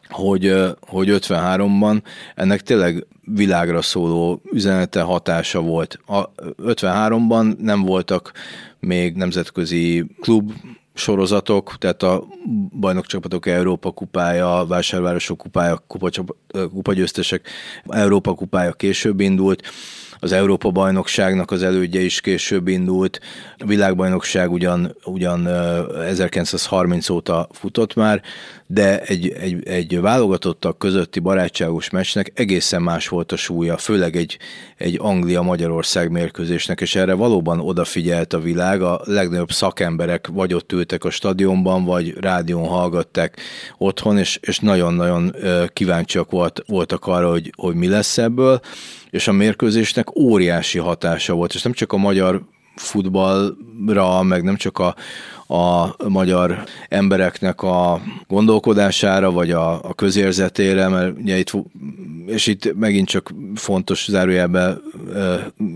hogy, hogy 53-ban ennek tényleg világra szóló üzenete hatása volt. A 53-ban nem voltak még nemzetközi klub sorozatok, tehát a bajnokcsapatok Európa kupája, vásárvárosok kupája, kupagyőztesek Európa kupája később indult, az Európa bajnokságnak az elődje is később indult, a világbajnokság ugyan, ugyan 1930 óta futott már, de egy, egy, egy válogatottak közötti barátságos meccsnek egészen más volt a súlya, főleg egy, egy Anglia-Magyarország mérkőzésnek, és erre valóban odafigyelt a világ, a legnagyobb szakemberek vagy ott ültek a stadionban, vagy rádión hallgatták otthon, és, és nagyon-nagyon kíváncsiak volt, voltak arra, hogy, hogy mi lesz ebből, és a mérkőzésnek óriási hatása volt, és nem csak a magyar futballra, meg nem csak a, a magyar embereknek a gondolkodására, vagy a, a közérzetére, mert ugye itt, és itt megint csak fontos zárójelbe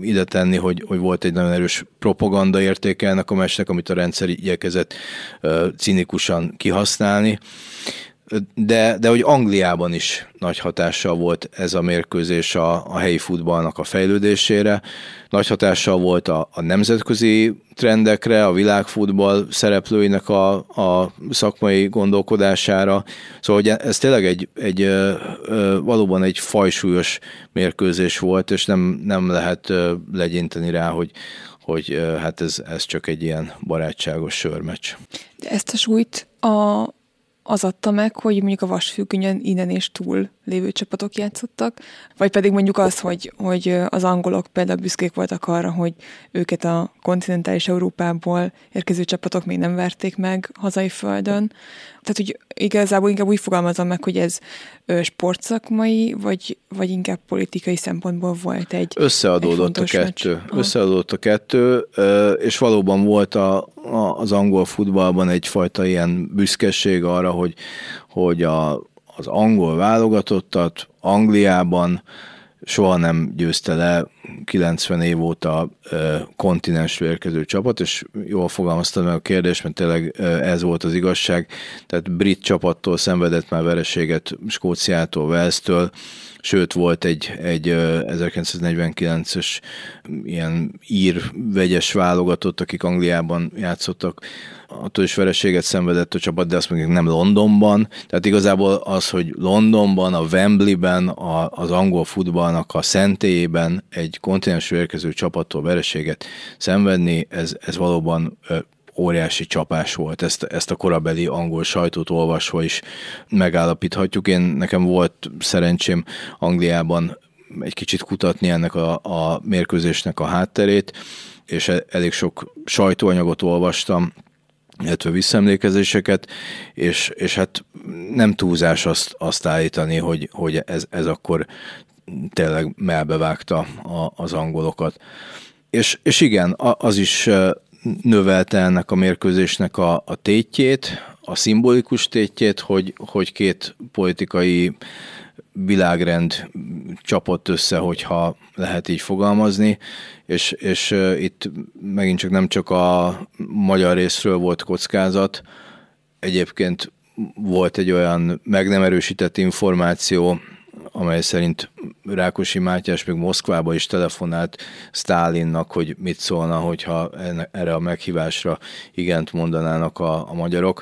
ide tenni, hogy, hogy volt egy nagyon erős propaganda értéke ennek a mesnek, amit a rendszer igyekezett cinikusan kihasználni de, de hogy Angliában is nagy hatással volt ez a mérkőzés a, a helyi futballnak a fejlődésére, nagy hatással volt a, a nemzetközi trendekre, a világfutball szereplőinek a, a szakmai gondolkodására. Szóval hogy ez tényleg egy, egy valóban egy fajsúlyos mérkőzés volt, és nem, nem lehet legyinteni rá, hogy, hogy hát ez, ez csak egy ilyen barátságos sörmeccs. De ezt a súlyt a, az adta meg, hogy mondjuk a vasfüggönyön innen és túl lévő csapatok játszottak, vagy pedig mondjuk az, hogy, hogy az angolok például büszkék voltak arra, hogy őket a kontinentális Európából érkező csapatok még nem verték meg hazai földön. Tehát, hogy igazából inkább úgy fogalmazom meg, hogy ez sportszakmai, vagy, vagy inkább politikai szempontból volt egy Összeadódott egy a kettő. Meccs. Összeadódott a kettő, és valóban volt a, a, az angol futballban egyfajta ilyen büszkeség arra, hogy, hogy a, az angol válogatottat Angliában soha nem győzte le 90 év óta kontinensről érkező csapat, és jól fogalmaztad meg a kérdést, mert tényleg ez volt az igazság. Tehát brit csapattól szenvedett már vereséget Skóciától, Velsztől, sőt volt egy, egy 1949-es ilyen ír vegyes válogatott, akik Angliában játszottak, attól is vereséget szenvedett a csapat, de azt mondjuk nem Londonban. Tehát igazából az, hogy Londonban, a Wembleyben, a, az angol futballnak a szentélyében egy kontinensről érkező csapattól vereséget szenvedni, ez, ez valóban óriási csapás volt. Ezt, ezt a korabeli angol sajtót olvasva is megállapíthatjuk. Én nekem volt szerencsém Angliában egy kicsit kutatni ennek a, a mérkőzésnek a hátterét, és e, elég sok sajtóanyagot olvastam, illetve visszaemlékezéseket, és, és hát nem túlzás azt, azt állítani, hogy, hogy ez, ez akkor tényleg melbevágta a, az angolokat. És, és igen, az is növelte ennek a mérkőzésnek a, a tétjét, a szimbolikus tétjét, hogy, hogy két politikai világrend csapott össze, hogyha lehet így fogalmazni, és, és itt megint csak nem csak a magyar részről volt kockázat, egyébként volt egy olyan meg nem erősített információ, amely szerint Rákosi Mátyás még Moszkvába is telefonált Stálinnak, hogy mit szólna, hogyha erre a meghívásra igent mondanának a, a magyarok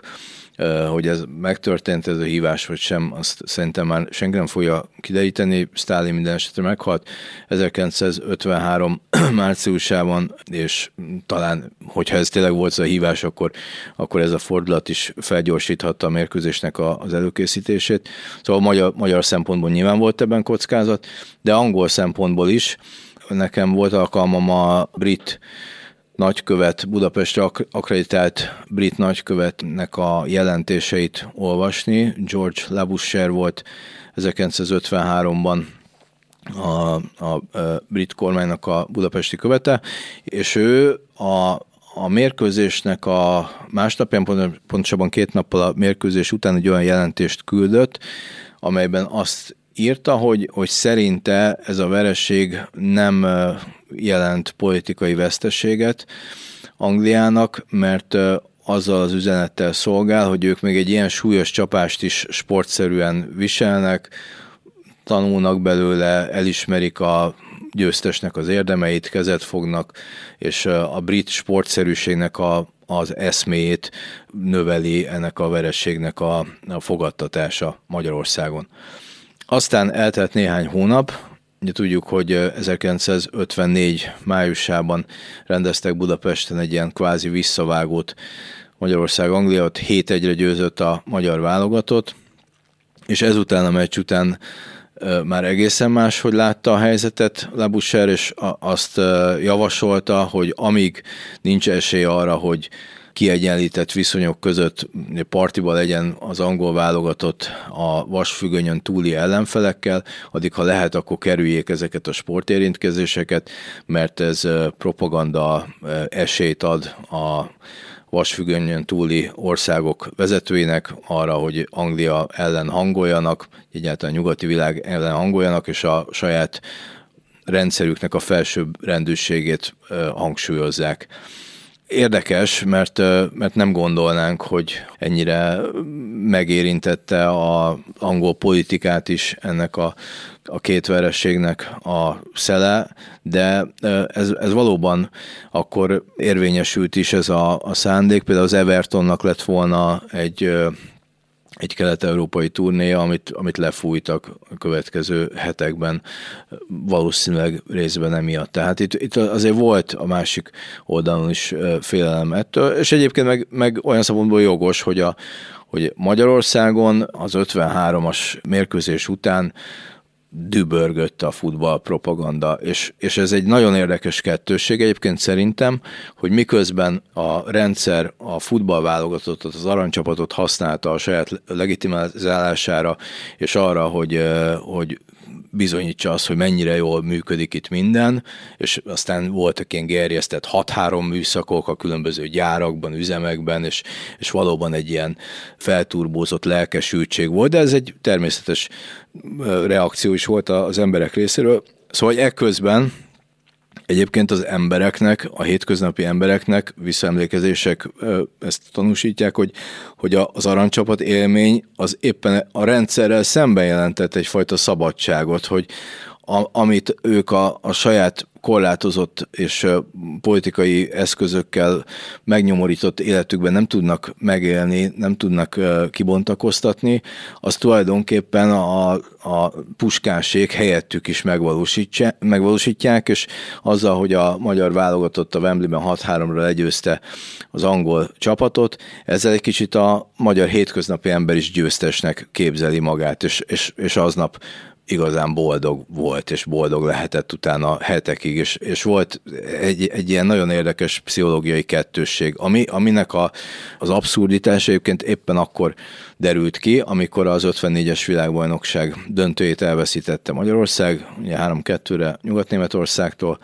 hogy ez megtörtént ez a hívás, vagy sem, azt szerintem már senki nem fogja kideríteni. Stalin minden esetre meghalt 1953 márciusában, és talán, hogyha ez tényleg volt az a hívás, akkor, akkor ez a fordulat is felgyorsíthatta a mérkőzésnek a, az előkészítését. Szóval magyar, magyar szempontból nyilván volt ebben kockázat, de angol szempontból is. Nekem volt alkalmam a brit nagykövet, Budapestre akreditált brit nagykövetnek a jelentéseit olvasni. George Labuscher volt 1953-ban a, a, a brit kormánynak a budapesti követe, és ő a, a mérkőzésnek a másnapján, pontosabban két nappal a mérkőzés után egy olyan jelentést küldött, amelyben azt írta, hogy, hogy szerinte ez a vereség nem jelent politikai veszteséget Angliának, mert azzal az üzenettel szolgál, hogy ők még egy ilyen súlyos csapást is sportszerűen viselnek, tanulnak belőle, elismerik a győztesnek az érdemeit, kezet fognak, és a brit sportszerűségnek a, az eszméjét növeli ennek a verességnek a, a fogadtatása Magyarországon. Aztán eltelt néhány hónap, Ugye tudjuk, hogy 1954 májusában rendeztek Budapesten egy ilyen kvázi visszavágót Magyarország Anglia, ott 7-1-re győzött a magyar válogatott, és ezután a meccs után már egészen más, hogy látta a helyzetet Labusser, és azt javasolta, hogy amíg nincs esély arra, hogy kiegyenlített viszonyok között partiba legyen az angol válogatott a vasfüggönyön túli ellenfelekkel, addig ha lehet, akkor kerüljék ezeket a sportérintkezéseket, mert ez propaganda esélyt ad a vasfüggönyön túli országok vezetőinek arra, hogy Anglia ellen hangoljanak, egyáltalán nyugati világ ellen hangoljanak, és a saját rendszerüknek a felsőbb rendőrségét hangsúlyozzák. Érdekes, mert, mert nem gondolnánk, hogy ennyire megérintette a angol politikát is ennek a, a két verességnek a szele, de ez, ez valóban akkor érvényesült is ez a, a szándék. Például az Evertonnak lett volna egy egy kelet-európai turnéja, amit, amit lefújtak a következő hetekben, valószínűleg részben emiatt. Tehát itt, itt azért volt a másik oldalon is félelem ettől, és egyébként meg, meg olyan szabadból jogos, hogy, a, hogy Magyarországon az 53-as mérkőzés után dübörgött a futball propaganda, és, és ez egy nagyon érdekes kettőség egyébként szerintem, hogy miközben a rendszer a futballválogatottat, az aranycsapatot használta a saját legitimizálására, és arra, hogy, hogy bizonyítsa azt, hogy mennyire jól működik itt minden, és aztán voltak ilyen gerjesztett 6-3 műszakok a különböző gyárakban, üzemekben, és, és valóban egy ilyen felturbózott lelkesültség volt, de ez egy természetes reakció is volt az emberek részéről. Szóval ekközben Egyébként az embereknek, a hétköznapi embereknek visszaemlékezések ezt tanúsítják, hogy, hogy az aranycsapat élmény az éppen a rendszerrel szemben jelentett egyfajta szabadságot, hogy a, amit ők a, a saját korlátozott és politikai eszközökkel megnyomorított életükben nem tudnak megélni, nem tudnak kibontakoztatni, az tulajdonképpen a, a puskánség helyettük is megvalósítják, és azzal, hogy a magyar válogatott a Wembleyben 6-3-ra legyőzte az angol csapatot, ezzel egy kicsit a magyar hétköznapi ember is győztesnek képzeli magát, és, és, és aznap igazán boldog volt, és boldog lehetett utána hetekig, és, és volt egy, egy ilyen nagyon érdekes pszichológiai kettősség, ami, aminek a, az abszurditás egyébként éppen akkor derült ki, amikor az 54-es világbajnokság döntőjét elveszítette Magyarország, ugye 3-2-re Nyugat-Németországtól,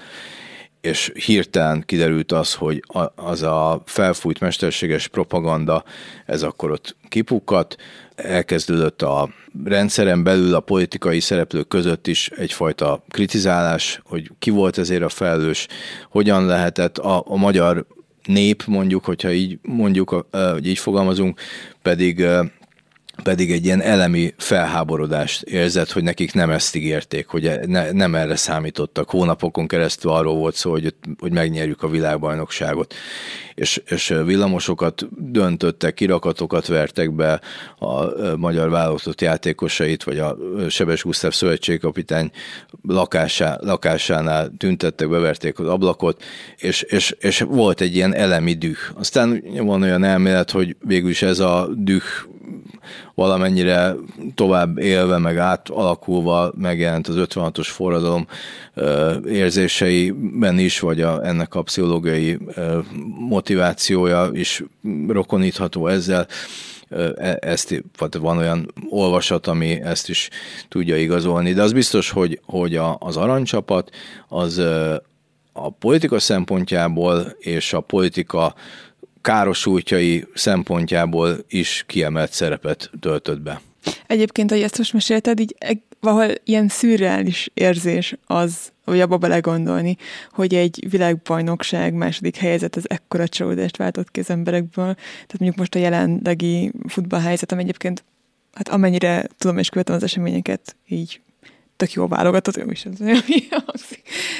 és hirtelen kiderült az, hogy az a felfújt mesterséges propaganda, ez akkor ott kipukkat, elkezdődött a rendszeren belül a politikai szereplők között is egyfajta kritizálás, hogy ki volt ezért a felelős, hogyan lehetett a, a magyar nép, mondjuk, hogyha így mondjuk, hogy így fogalmazunk, pedig pedig egy ilyen elemi felháborodást érzett, hogy nekik nem ezt ígérték, hogy ne, nem erre számítottak. Hónapokon keresztül arról volt szó, hogy, hogy megnyerjük a világbajnokságot. És, és villamosokat döntöttek, kirakatokat vertek be a magyar válogatott játékosait, vagy a Sebes Gusztáv szövetségkapitány lakásá, lakásánál tüntettek, beverték az ablakot, és, és, és volt egy ilyen elemi düh. Aztán van olyan elmélet, hogy végül is ez a düh valamennyire tovább élve, meg átalakulva megjelent az 56-os forradalom érzéseiben is, vagy a, ennek a pszichológiai motivációja is rokonítható ezzel e, ezt, van olyan olvasat, ami ezt is tudja igazolni, de az biztos, hogy, hogy a, az aranycsapat az a politika szempontjából és a politika károsultjai szempontjából is kiemelt szerepet töltött be. Egyébként, ahogy ezt most mesélted, így valahol ilyen szürreális érzés az, hogy abba belegondolni, hogy egy világbajnokság második helyzet az ekkora csalódást váltott ki az emberekből. Tehát mondjuk most a jelenlegi futballhelyzet, ami egyébként, hát amennyire tudom és követem az eseményeket, így tök jó válogatott, jó is az,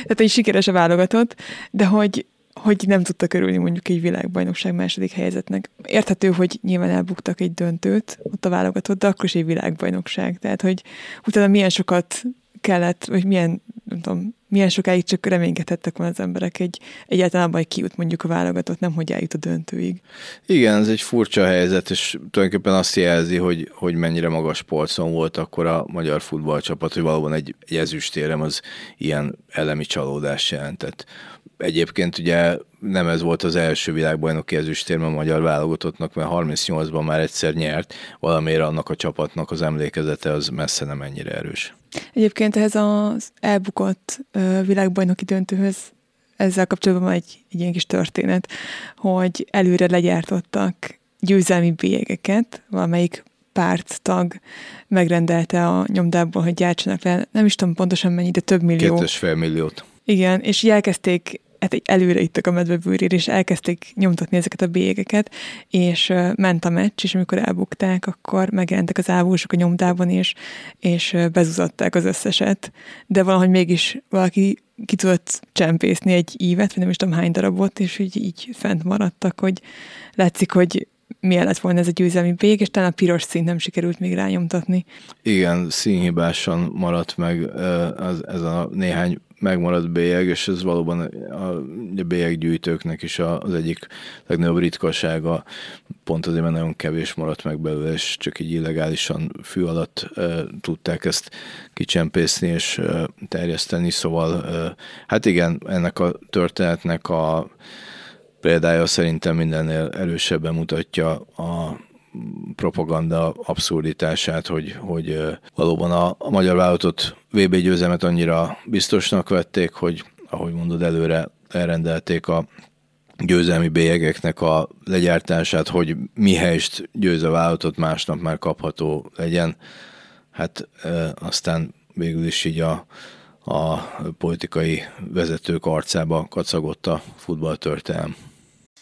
Tehát egy sikeres a válogatott, de hogy hogy nem tudta körülni mondjuk egy világbajnokság második helyzetnek. Érthető, hogy nyilván elbuktak egy döntőt, ott a válogatott, de akkor is egy világbajnokság. Tehát, hogy utána milyen sokat kellett, vagy milyen, nem tudom, milyen sokáig csak reménykedhettek volna az emberek egy egyáltalán abban, hogy kijut mondjuk a válogatott, nem hogy eljut a döntőig. Igen, ez egy furcsa helyzet, és tulajdonképpen azt jelzi, hogy, hogy mennyire magas polcon volt akkor a magyar futballcsapat, hogy valóban egy, egy ezüstérem az ilyen elemi csalódást jelentett. Egyébként ugye nem ez volt az első világbajnoki ezüstérme a magyar válogatottnak, mert 38-ban már egyszer nyert, valamiért annak a csapatnak az emlékezete az messze nem ennyire erős. Egyébként ehhez az elbukott világbajnoki döntőhöz ezzel kapcsolatban van egy, egy ilyen kis történet, hogy előre legyártottak győzelmi bélyegeket, valamelyik párttag megrendelte a nyomdából, hogy gyártsanak le, nem is tudom pontosan mennyi, de több millió. Két és fél milliót. Igen, és elkezdték hát egy előre ittak a medvebőrére, és elkezdték nyomtatni ezeket a bélyegeket, és ment a meccs, és amikor elbukták, akkor megjelentek az ávósok a nyomdában, és, és bezuzatták az összeset. De valahogy mégis valaki ki tudott csempészni egy ívet, vagy nem is tudom hány darabot, és így, így fent maradtak, hogy látszik, hogy milyen lett volna ez a győzelmi bég, és talán a piros színt nem sikerült még rányomtatni. Igen, színhibásan maradt meg ez, ez a néhány megmaradt bélyeg, és ez valóban a, a bélyeggyűjtőknek is az egyik legnagyobb ritkasága, pont azért, mert nagyon kevés maradt meg belőle, és csak így illegálisan fű alatt e, tudták ezt kicsempészni és e, terjeszteni, szóval e, hát igen, ennek a történetnek a példája szerintem mindennél erősebben mutatja a propaganda abszurditását, hogy, hogy valóban a, a magyar vállalatot VB győzelmet annyira biztosnak vették, hogy ahogy mondod, előre elrendelték a győzelmi bélyegeknek a legyártását, hogy mi helyest győz a vállalatot másnap már kapható legyen. Hát e, aztán végül is így a, a politikai vezetők arcába kacagott a futballtörténelm.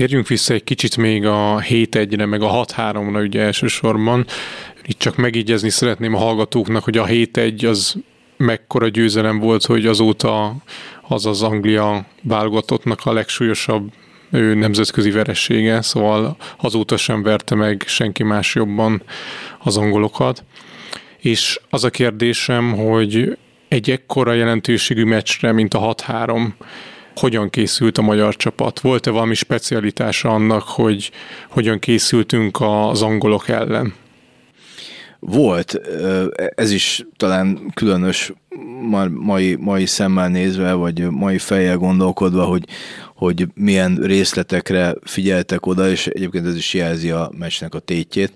Térjünk vissza egy kicsit még a 7-1-re, meg a 6-3-ra ugye elsősorban. Itt csak megígyezni szeretném a hallgatóknak, hogy a 7-1 az mekkora győzelem volt, hogy azóta az az Anglia válogatottnak a legsúlyosabb ő nemzetközi veressége, szóval azóta sem verte meg senki más jobban az angolokat. És az a kérdésem, hogy egy ekkora jelentőségű meccsre, mint a 6-3, hogyan készült a magyar csapat? Volt-e valami specialitása annak, hogy hogyan készültünk az angolok ellen? Volt, ez is talán különös mai, mai szemmel nézve, vagy mai fejjel gondolkodva, hogy, hogy milyen részletekre figyeltek oda, és egyébként ez is jelzi a meccsnek a tétjét.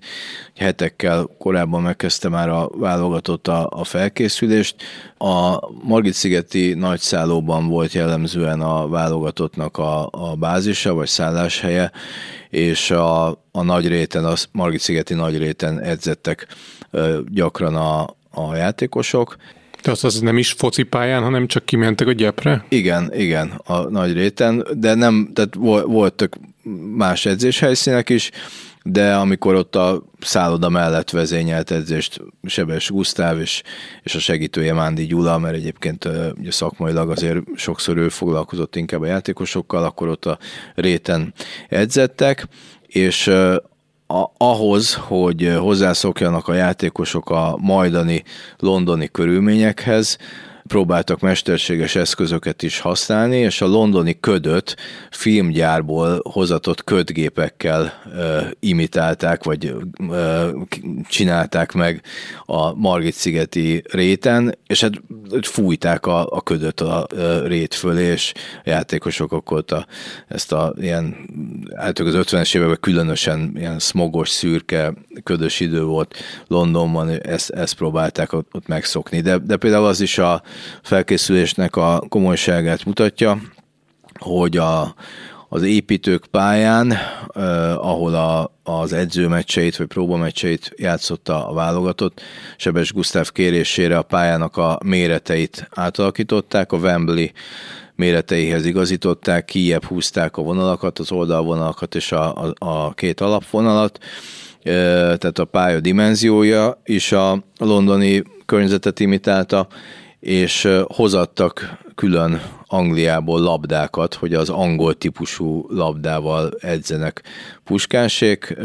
Hetekkel korábban megkezdte már a válogatott a, a felkészülést. A Margit-szigeti nagyszállóban volt jellemzően a válogatottnak a, a bázisa, vagy szálláshelye, és a, a nagy réten, a Margit-szigeti nagy réten edzettek gyakran a, a játékosok. De az, az nem is focipályán, hanem csak kimentek a gyepre? Igen, igen, a nagy réten, de nem, tehát voltak más edzéshelyszínek is, de amikor ott a szálloda mellett vezényelt edzést Sebes Gusztáv és, és a segítője Mándi Gyula, mert egyébként ugye szakmailag azért sokszor ő foglalkozott inkább a játékosokkal, akkor ott a réten edzettek, és a, ahhoz, hogy hozzászokjanak a játékosok a majdani londoni körülményekhez, próbáltak mesterséges eszközöket is használni, és a londoni ködöt filmgyárból hozatott ködgépekkel ö, imitálták, vagy ö, csinálták meg a Margit-szigeti réten, és hát fújták a, a ködöt a ö, rét fölé, és a játékosok akkor a, ezt a ilyen, hát az 50-es években különösen ilyen smogos, szürke, ködös idő volt Londonban, ezt, ezt próbálták ott, ott megszokni. De, de például az is a felkészülésnek a komolyságát mutatja, hogy a, az építők pályán, eh, ahol a, az edzőmeccseit vagy próbameccseit játszotta a válogatott, Sebes Gusztáv kérésére a pályának a méreteit átalakították, a Wembley méreteihez igazították, kijebb húzták a vonalakat, az oldalvonalakat és a, a, a két alapvonalat, tehát a pálya dimenziója is a londoni környezetet imitálta, és hozattak külön Angliából labdákat, hogy az angol típusú labdával edzenek puskásék,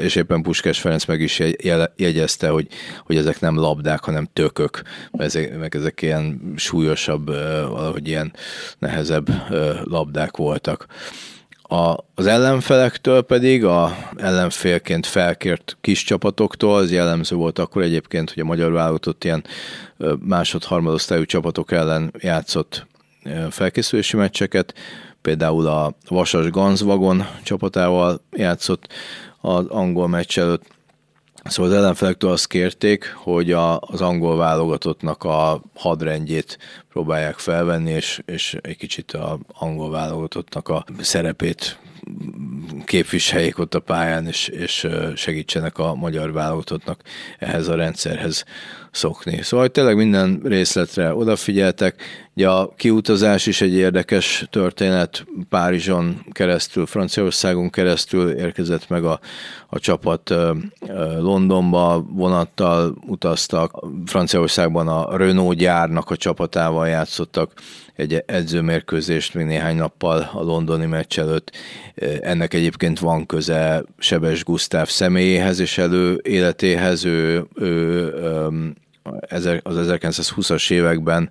és éppen Puskás Ferenc meg is jegyezte, hogy, hogy ezek nem labdák, hanem tökök, ezek, meg ezek ilyen súlyosabb, valahogy ilyen nehezebb labdák voltak. A, az ellenfelektől pedig, a ellenfélként felkért kis csapatoktól, az jellemző volt akkor egyébként, hogy a magyar válogatott ilyen másod-harmadosztályú csapatok ellen játszott felkészülési meccseket, például a Vasas Ganzvagon csapatával játszott az angol meccs előtt, Szóval az ellenfelektől azt kérték, hogy a, az angol válogatottnak a hadrendjét próbálják felvenni, és, és egy kicsit az angol válogatottnak a szerepét képviseljék ott a pályán, és, és segítsenek a magyar válogatottnak ehhez a rendszerhez szokni. Szóval tényleg minden részletre odafigyeltek. Ugye a kiutazás is egy érdekes történet. Párizson keresztül, Franciaországon keresztül érkezett meg a, a csapat Londonba, vonattal utaztak. Franciaországban a Renault gyárnak a csapatával játszottak egy edzőmérkőzést még néhány nappal a londoni meccs előtt. Ennek egyébként van köze Sebes Gusztáv személyéhez és elő életéhez. Ő, ő az 1920-as években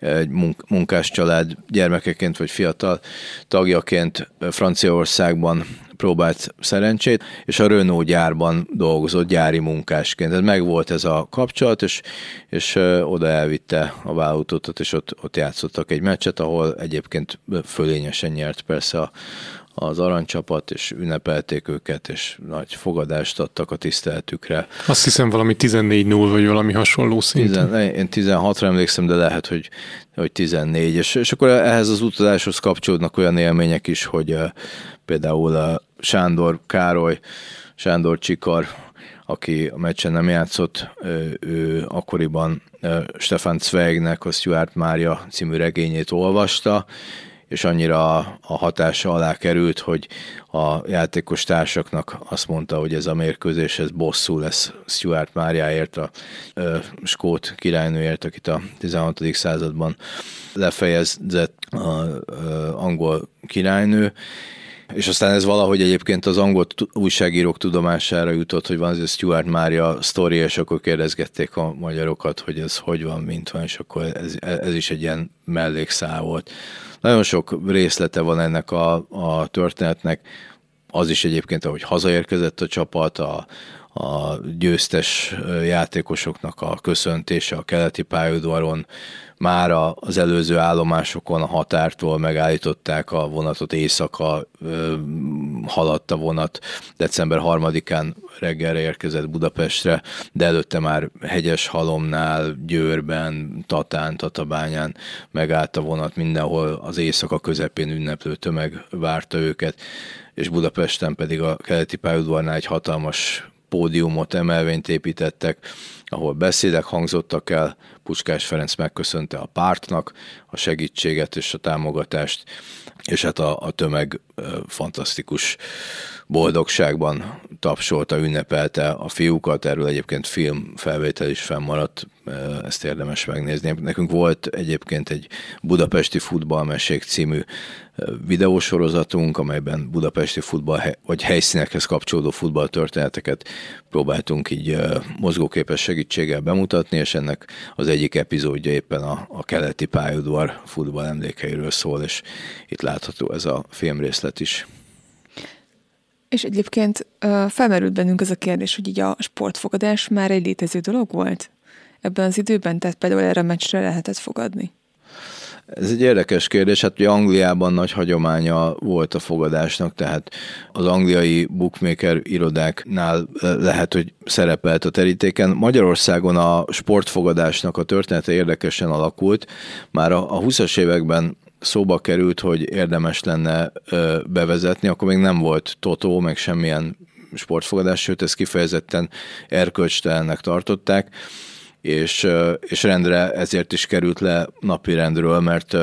egy munkás család gyermekeként vagy fiatal tagjaként Franciaországban próbált szerencsét, és a Renault gyárban dolgozott gyári munkásként. Tehát megvolt ez a kapcsolat, és, és oda elvitte a vállalatot, és ott, ott játszottak egy meccset, ahol egyébként fölényesen nyert persze a, az aranycsapat, és ünnepelték őket, és nagy fogadást adtak a tiszteletükre. Azt hiszem valami 14-0, vagy valami hasonló szinten. Én 16-ra emlékszem, de lehet, hogy, hogy 14. És, és akkor ehhez az utazáshoz kapcsolódnak olyan élmények is, hogy uh, például a Sándor Károly, Sándor Csikar, aki a meccsen nem játszott, ő, ő akkoriban Stefan Zweignek a Stuart Mária című regényét olvasta, és annyira a hatása alá került, hogy a játékos társaknak azt mondta, hogy ez a mérkőzés ez bosszú lesz Stuart Máriáért, a ö, skót királynőért, akit a 16. században lefejezett a ö, angol királynő, és aztán ez valahogy egyébként az angol újságírók tudomására jutott, hogy van ez a Stuart Mária sztori, és akkor kérdezgették a magyarokat, hogy ez hogy van, mint van, és akkor ez, ez is egy ilyen mellékszál volt. Nagyon sok részlete van ennek a, a történetnek, az is egyébként, ahogy hazaérkezett a csapat, a, a győztes játékosoknak a köszöntése a keleti pályaudvaron, már az előző állomásokon a határtól megállították a vonatot, éjszaka haladt a vonat, december 3-án reggelre érkezett Budapestre, de előtte már Hegyes Halomnál, Győrben, Tatán, Tatabányán megállt a vonat, mindenhol az éjszaka közepén ünneplő tömeg várta őket, és Budapesten pedig a keleti pályaudvarnál egy hatalmas pódiumot, emelvényt építettek, ahol beszédek hangzottak el, Puskás Ferenc megköszönte a pártnak a segítséget és a támogatást, és hát a, a tömeg fantasztikus boldogságban tapsolta, ünnepelte a fiúkat, erről egyébként film felvétel is fennmaradt, ezt érdemes megnézni. Nekünk volt egyébként egy Budapesti Futballmesék című videósorozatunk, amelyben budapesti futball vagy helyszínekhez kapcsolódó futballtörténeteket próbáltunk így mozgóképes segítséggel bemutatni, és ennek az egyik epizódja éppen a, a keleti pályaudvar futball emlékeiről szól, és itt látható ez a filmrészlet is. És egyébként felmerült bennünk az a kérdés, hogy így a sportfogadás már egy létező dolog volt ebben az időben, tehát például erre a meccsre lehetett fogadni? Ez egy érdekes kérdés, hát ugye Angliában nagy hagyománya volt a fogadásnak, tehát az angliai bookmaker irodáknál lehet, hogy szerepelt a terítéken. Magyarországon a sportfogadásnak a története érdekesen alakult. Már a 20-as években szóba került, hogy érdemes lenne bevezetni, akkor még nem volt totó, meg semmilyen sportfogadás, sőt, ezt kifejezetten erkölcstelennek tartották és, és rendre ezért is került le napirendről, mert,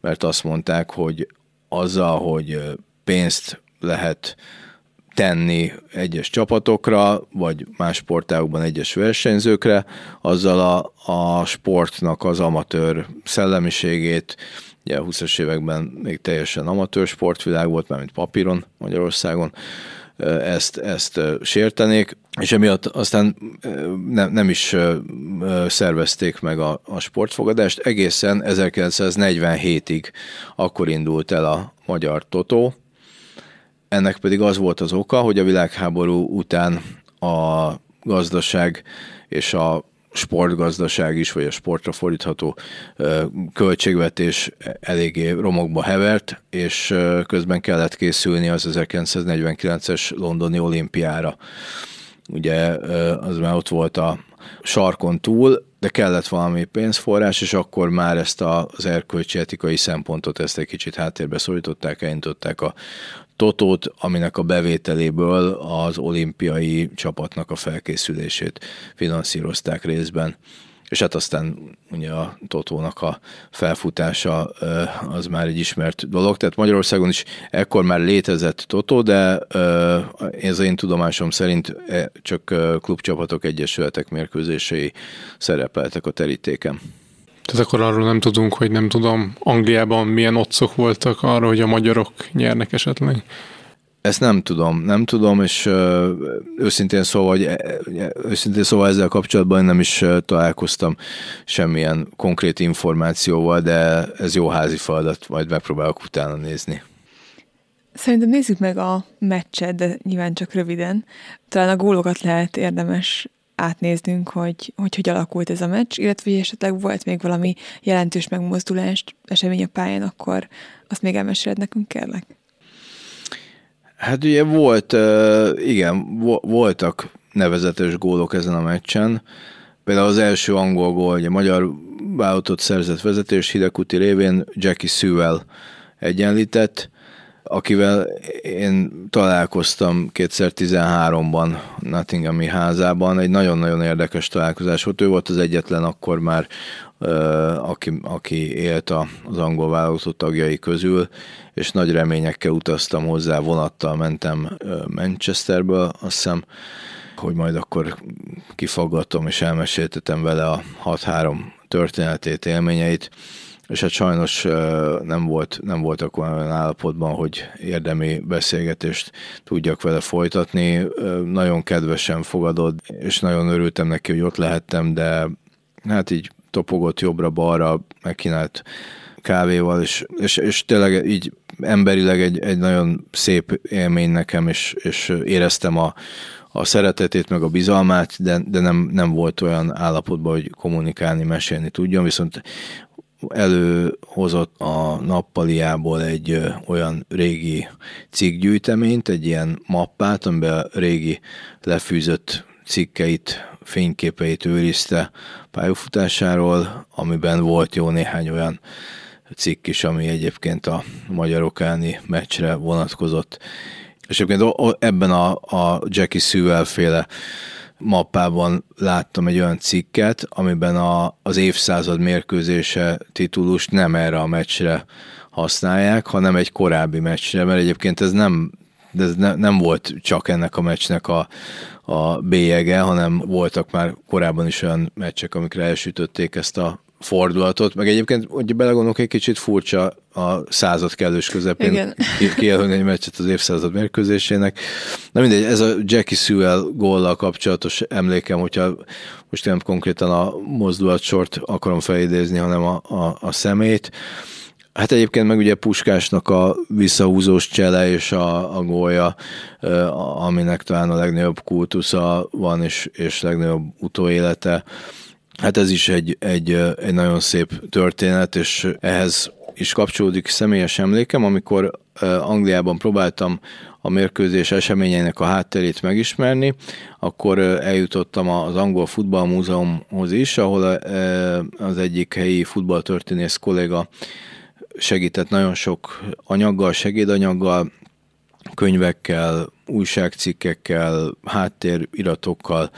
mert azt mondták, hogy azzal, hogy pénzt lehet tenni egyes csapatokra, vagy más sportágokban egyes versenyzőkre, azzal a, a sportnak az amatőr szellemiségét, ugye a 20-as években még teljesen amatőr sportvilág volt, mármint papíron Magyarországon, ezt, ezt sértenék, és emiatt aztán nem, nem is szervezték meg a, a sportfogadást. Egészen 1947-ig akkor indult el a magyar totó. Ennek pedig az volt az oka, hogy a világháború után a gazdaság és a sportgazdaság is, vagy a sportra fordítható költségvetés eléggé romokba hevert, és közben kellett készülni az 1949-es londoni olimpiára. Ugye az már ott volt a, sarkon túl, de kellett valami pénzforrás, és akkor már ezt az erkölcsi etikai szempontot ezt egy kicsit háttérbe szorították, elindították a Totót, aminek a bevételéből az olimpiai csapatnak a felkészülését finanszírozták részben és hát aztán ugye a Totónak a felfutása az már egy ismert dolog, tehát Magyarországon is ekkor már létezett Totó, de ez én tudomásom szerint e, csak klubcsapatok egyesületek mérkőzései szerepeltek a terítéken. Tehát akkor arról nem tudunk, hogy nem tudom, Angliában milyen otcok voltak arra, hogy a magyarok nyernek esetleg? Ezt nem tudom, nem tudom, és ö, őszintén szóval, hogy, őszintén szóval ezzel kapcsolatban nem is találkoztam semmilyen konkrét információval, de ez jó házi feladat, majd megpróbálok utána nézni. Szerintem nézzük meg a meccset, de nyilván csak röviden. Talán a gólokat lehet érdemes átnéznünk, hogy, hogy hogy alakult ez a meccs, illetve hogy esetleg volt még valami jelentős megmozdulást esemény a pályán, akkor azt még elmeséled nekünk, kérlek. Hát ugye volt, igen, voltak nevezetes gólok ezen a meccsen. Például az első angol gól, ugye magyar vállalatot szerzett vezetés Hidekuti révén Jackie Sewell egyenlített, akivel én találkoztam 2013-ban Nottinghami házában. Egy nagyon-nagyon érdekes találkozás volt. Ő volt az egyetlen akkor már, aki, aki élt az angol válogatott tagjai közül, és nagy reményekkel utaztam hozzá, vonattal mentem Manchesterből, azt hiszem, hogy majd akkor kifaggatom és elmeséltetem vele a 6-3 történetét, élményeit, és hát sajnos nem, volt, nem voltak olyan állapotban, hogy érdemi beszélgetést tudjak vele folytatni. Nagyon kedvesen fogadott, és nagyon örültem neki, hogy ott lehettem, de hát így topogott jobbra-balra, megkínált kávéval, és, és, és tényleg így emberileg egy, egy nagyon szép élmény nekem, és, és éreztem a, a szeretetét, meg a bizalmát, de, de nem, nem volt olyan állapotban, hogy kommunikálni, mesélni tudjon, viszont előhozott a nappaliából egy olyan régi cikkgyűjteményt, egy ilyen mappát, amiben régi lefűzött cikkeit, fényképeit őrizte pályafutásáról, amiben volt jó néhány olyan cikk is, ami egyébként a magyarok elleni meccsre vonatkozott. És egyébként ebben a, a Jackie Sewell féle mappában láttam egy olyan cikket, amiben a, az évszázad mérkőzése titulus nem erre a meccsre használják, hanem egy korábbi meccsre, mert egyébként ez nem ez ne, nem volt csak ennek a meccsnek a, a bélyege, hanem voltak már korábban is olyan meccsek, amikre elsütötték ezt a fordulatot, meg egyébként, hogy belegondolok, egy kicsit furcsa a század kellős közepén kijelölni egy meccset az évszázad mérkőzésének. Na mindegy, ez a Jackie Sewell góllal kapcsolatos emlékem, hogyha most nem konkrétan a mozdulatsort akarom felidézni, hanem a, a, a szemét. Hát egyébként meg ugye Puskásnak a visszahúzós csele és a, a gólya, aminek talán a legnagyobb kultusza van, és, és legnagyobb utóélete. Hát ez is egy, egy, egy nagyon szép történet, és ehhez is kapcsolódik személyes emlékem, amikor Angliában próbáltam a mérkőzés eseményeinek a hátterét megismerni, akkor eljutottam az Angol Futballmúzeumhoz is, ahol az egyik helyi futballtörténész kolléga segített nagyon sok anyaggal, segédanyaggal, könyvekkel, újságcikkekkel, háttériratokkal,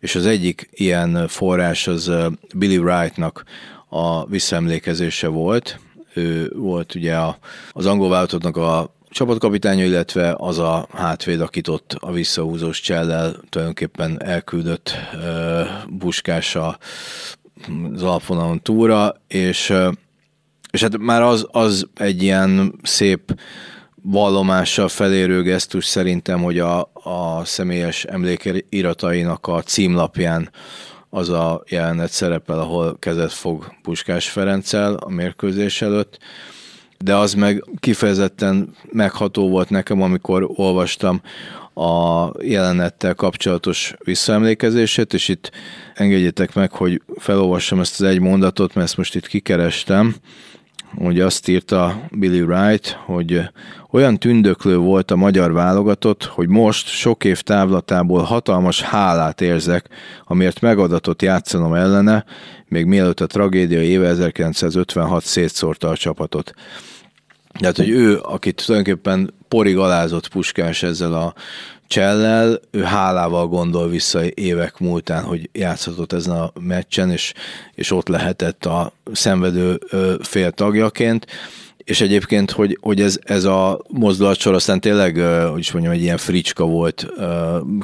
és az egyik ilyen forrás az Billy Wrightnak a visszaemlékezése volt. Ő volt ugye a, az angol válogatottnak a csapatkapitánya, illetve az a hátvéd, akit ott a visszahúzós csellel tulajdonképpen elküldött uh, buskása az alapvonalon túra, és, és hát már az, az egy ilyen szép vallomással felérő gesztus szerintem, hogy a, a személyes emlékiratainak a címlapján az a jelenet szerepel, ahol kezet fog Puskás Ferenccel a mérkőzés előtt, de az meg kifejezetten megható volt nekem, amikor olvastam a jelenettel kapcsolatos visszaemlékezését, és itt engedjétek meg, hogy felolvassam ezt az egy mondatot, mert ezt most itt kikerestem, hogy azt írta Billy Wright, hogy olyan tündöklő volt a magyar válogatott, hogy most sok év távlatából hatalmas hálát érzek, amiért megadatott játszanom ellene, még mielőtt a tragédia éve 1956 szétszórta a csapatot. Tehát, hogy ő, akit tulajdonképpen porig alázott Puskás ezzel a csellel, ő hálával gondol vissza évek múltán, hogy játszhatott ezen a meccsen, és, és ott lehetett a szenvedő fél tagjaként és egyébként, hogy, hogy ez, ez a mozdulatsor aztán tényleg, hogy is mondjam, egy ilyen fricska volt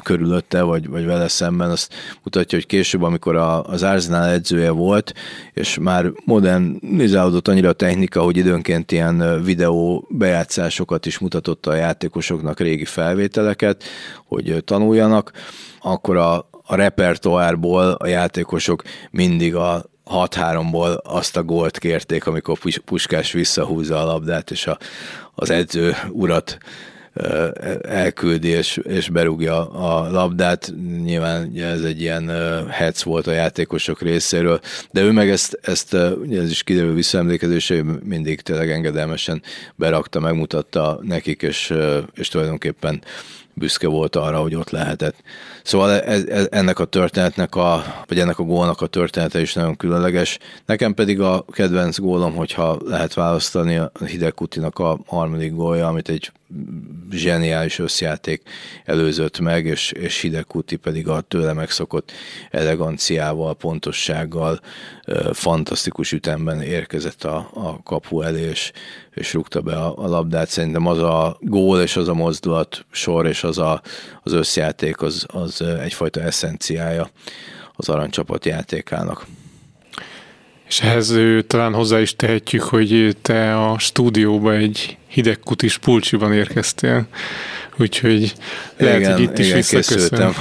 körülötte, vagy, vagy vele szemben, azt mutatja, hogy később, amikor a, az Arsenal edzője volt, és már modernizálódott annyira a technika, hogy időnként ilyen videó bejátszásokat is mutatott a játékosoknak régi felvételeket, hogy tanuljanak, akkor a, a repertoárból a játékosok mindig a 6-3-ból azt a gólt kérték, amikor Puskás visszahúzza a labdát, és a, az edző urat elküldi és, és berúgja a labdát. Nyilván ez egy ilyen hec volt a játékosok részéről, de ő meg ezt, ezt ez is kiderül visszaemlékezésé, mindig tényleg engedelmesen berakta, megmutatta nekik, és, és tulajdonképpen büszke volt arra, hogy ott lehetett. Szóval ez, ez, ennek a történetnek, a, vagy ennek a gólnak a története is nagyon különleges. Nekem pedig a kedvenc gólom, hogyha lehet választani, a Hideg Kutinak a harmadik gólja, amit egy zseniális összjáték előzött meg, és, és Hideg Kuti pedig a tőle megszokott eleganciával, pontossággal, fantasztikus ütemben érkezett a, a kapu elé, és, és rúgta be a, a labdát. Szerintem az a gól és az a mozdulat sor és az a, az összjáték az, az egyfajta eszenciája az aranycsapat játékának. És ehhez talán hozzá is tehetjük, hogy te a stúdióba egy hideg kutis pulcsiban érkeztél, úgyhogy lehet, igen, hogy itt is visszaköszönöm készültem.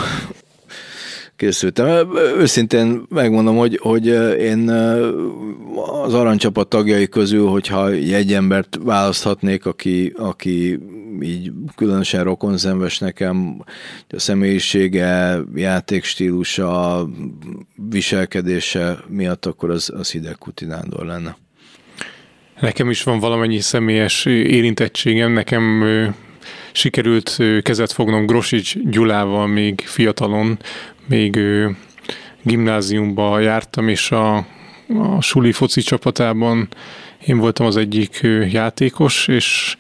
Őszintén megmondom, hogy, hogy én az aranycsapat tagjai közül, hogyha egy embert választhatnék, aki, aki így különösen rokonszenves nekem, a személyisége, játékstílusa, viselkedése miatt, akkor az, az Hideg Kutinándor lenne. Nekem is van valamennyi személyes érintettségem, nekem sikerült kezet fognom Grosics Gyulával még fiatalon, még gimnáziumba jártam, és a, a suli foci csapatában én voltam az egyik játékos, és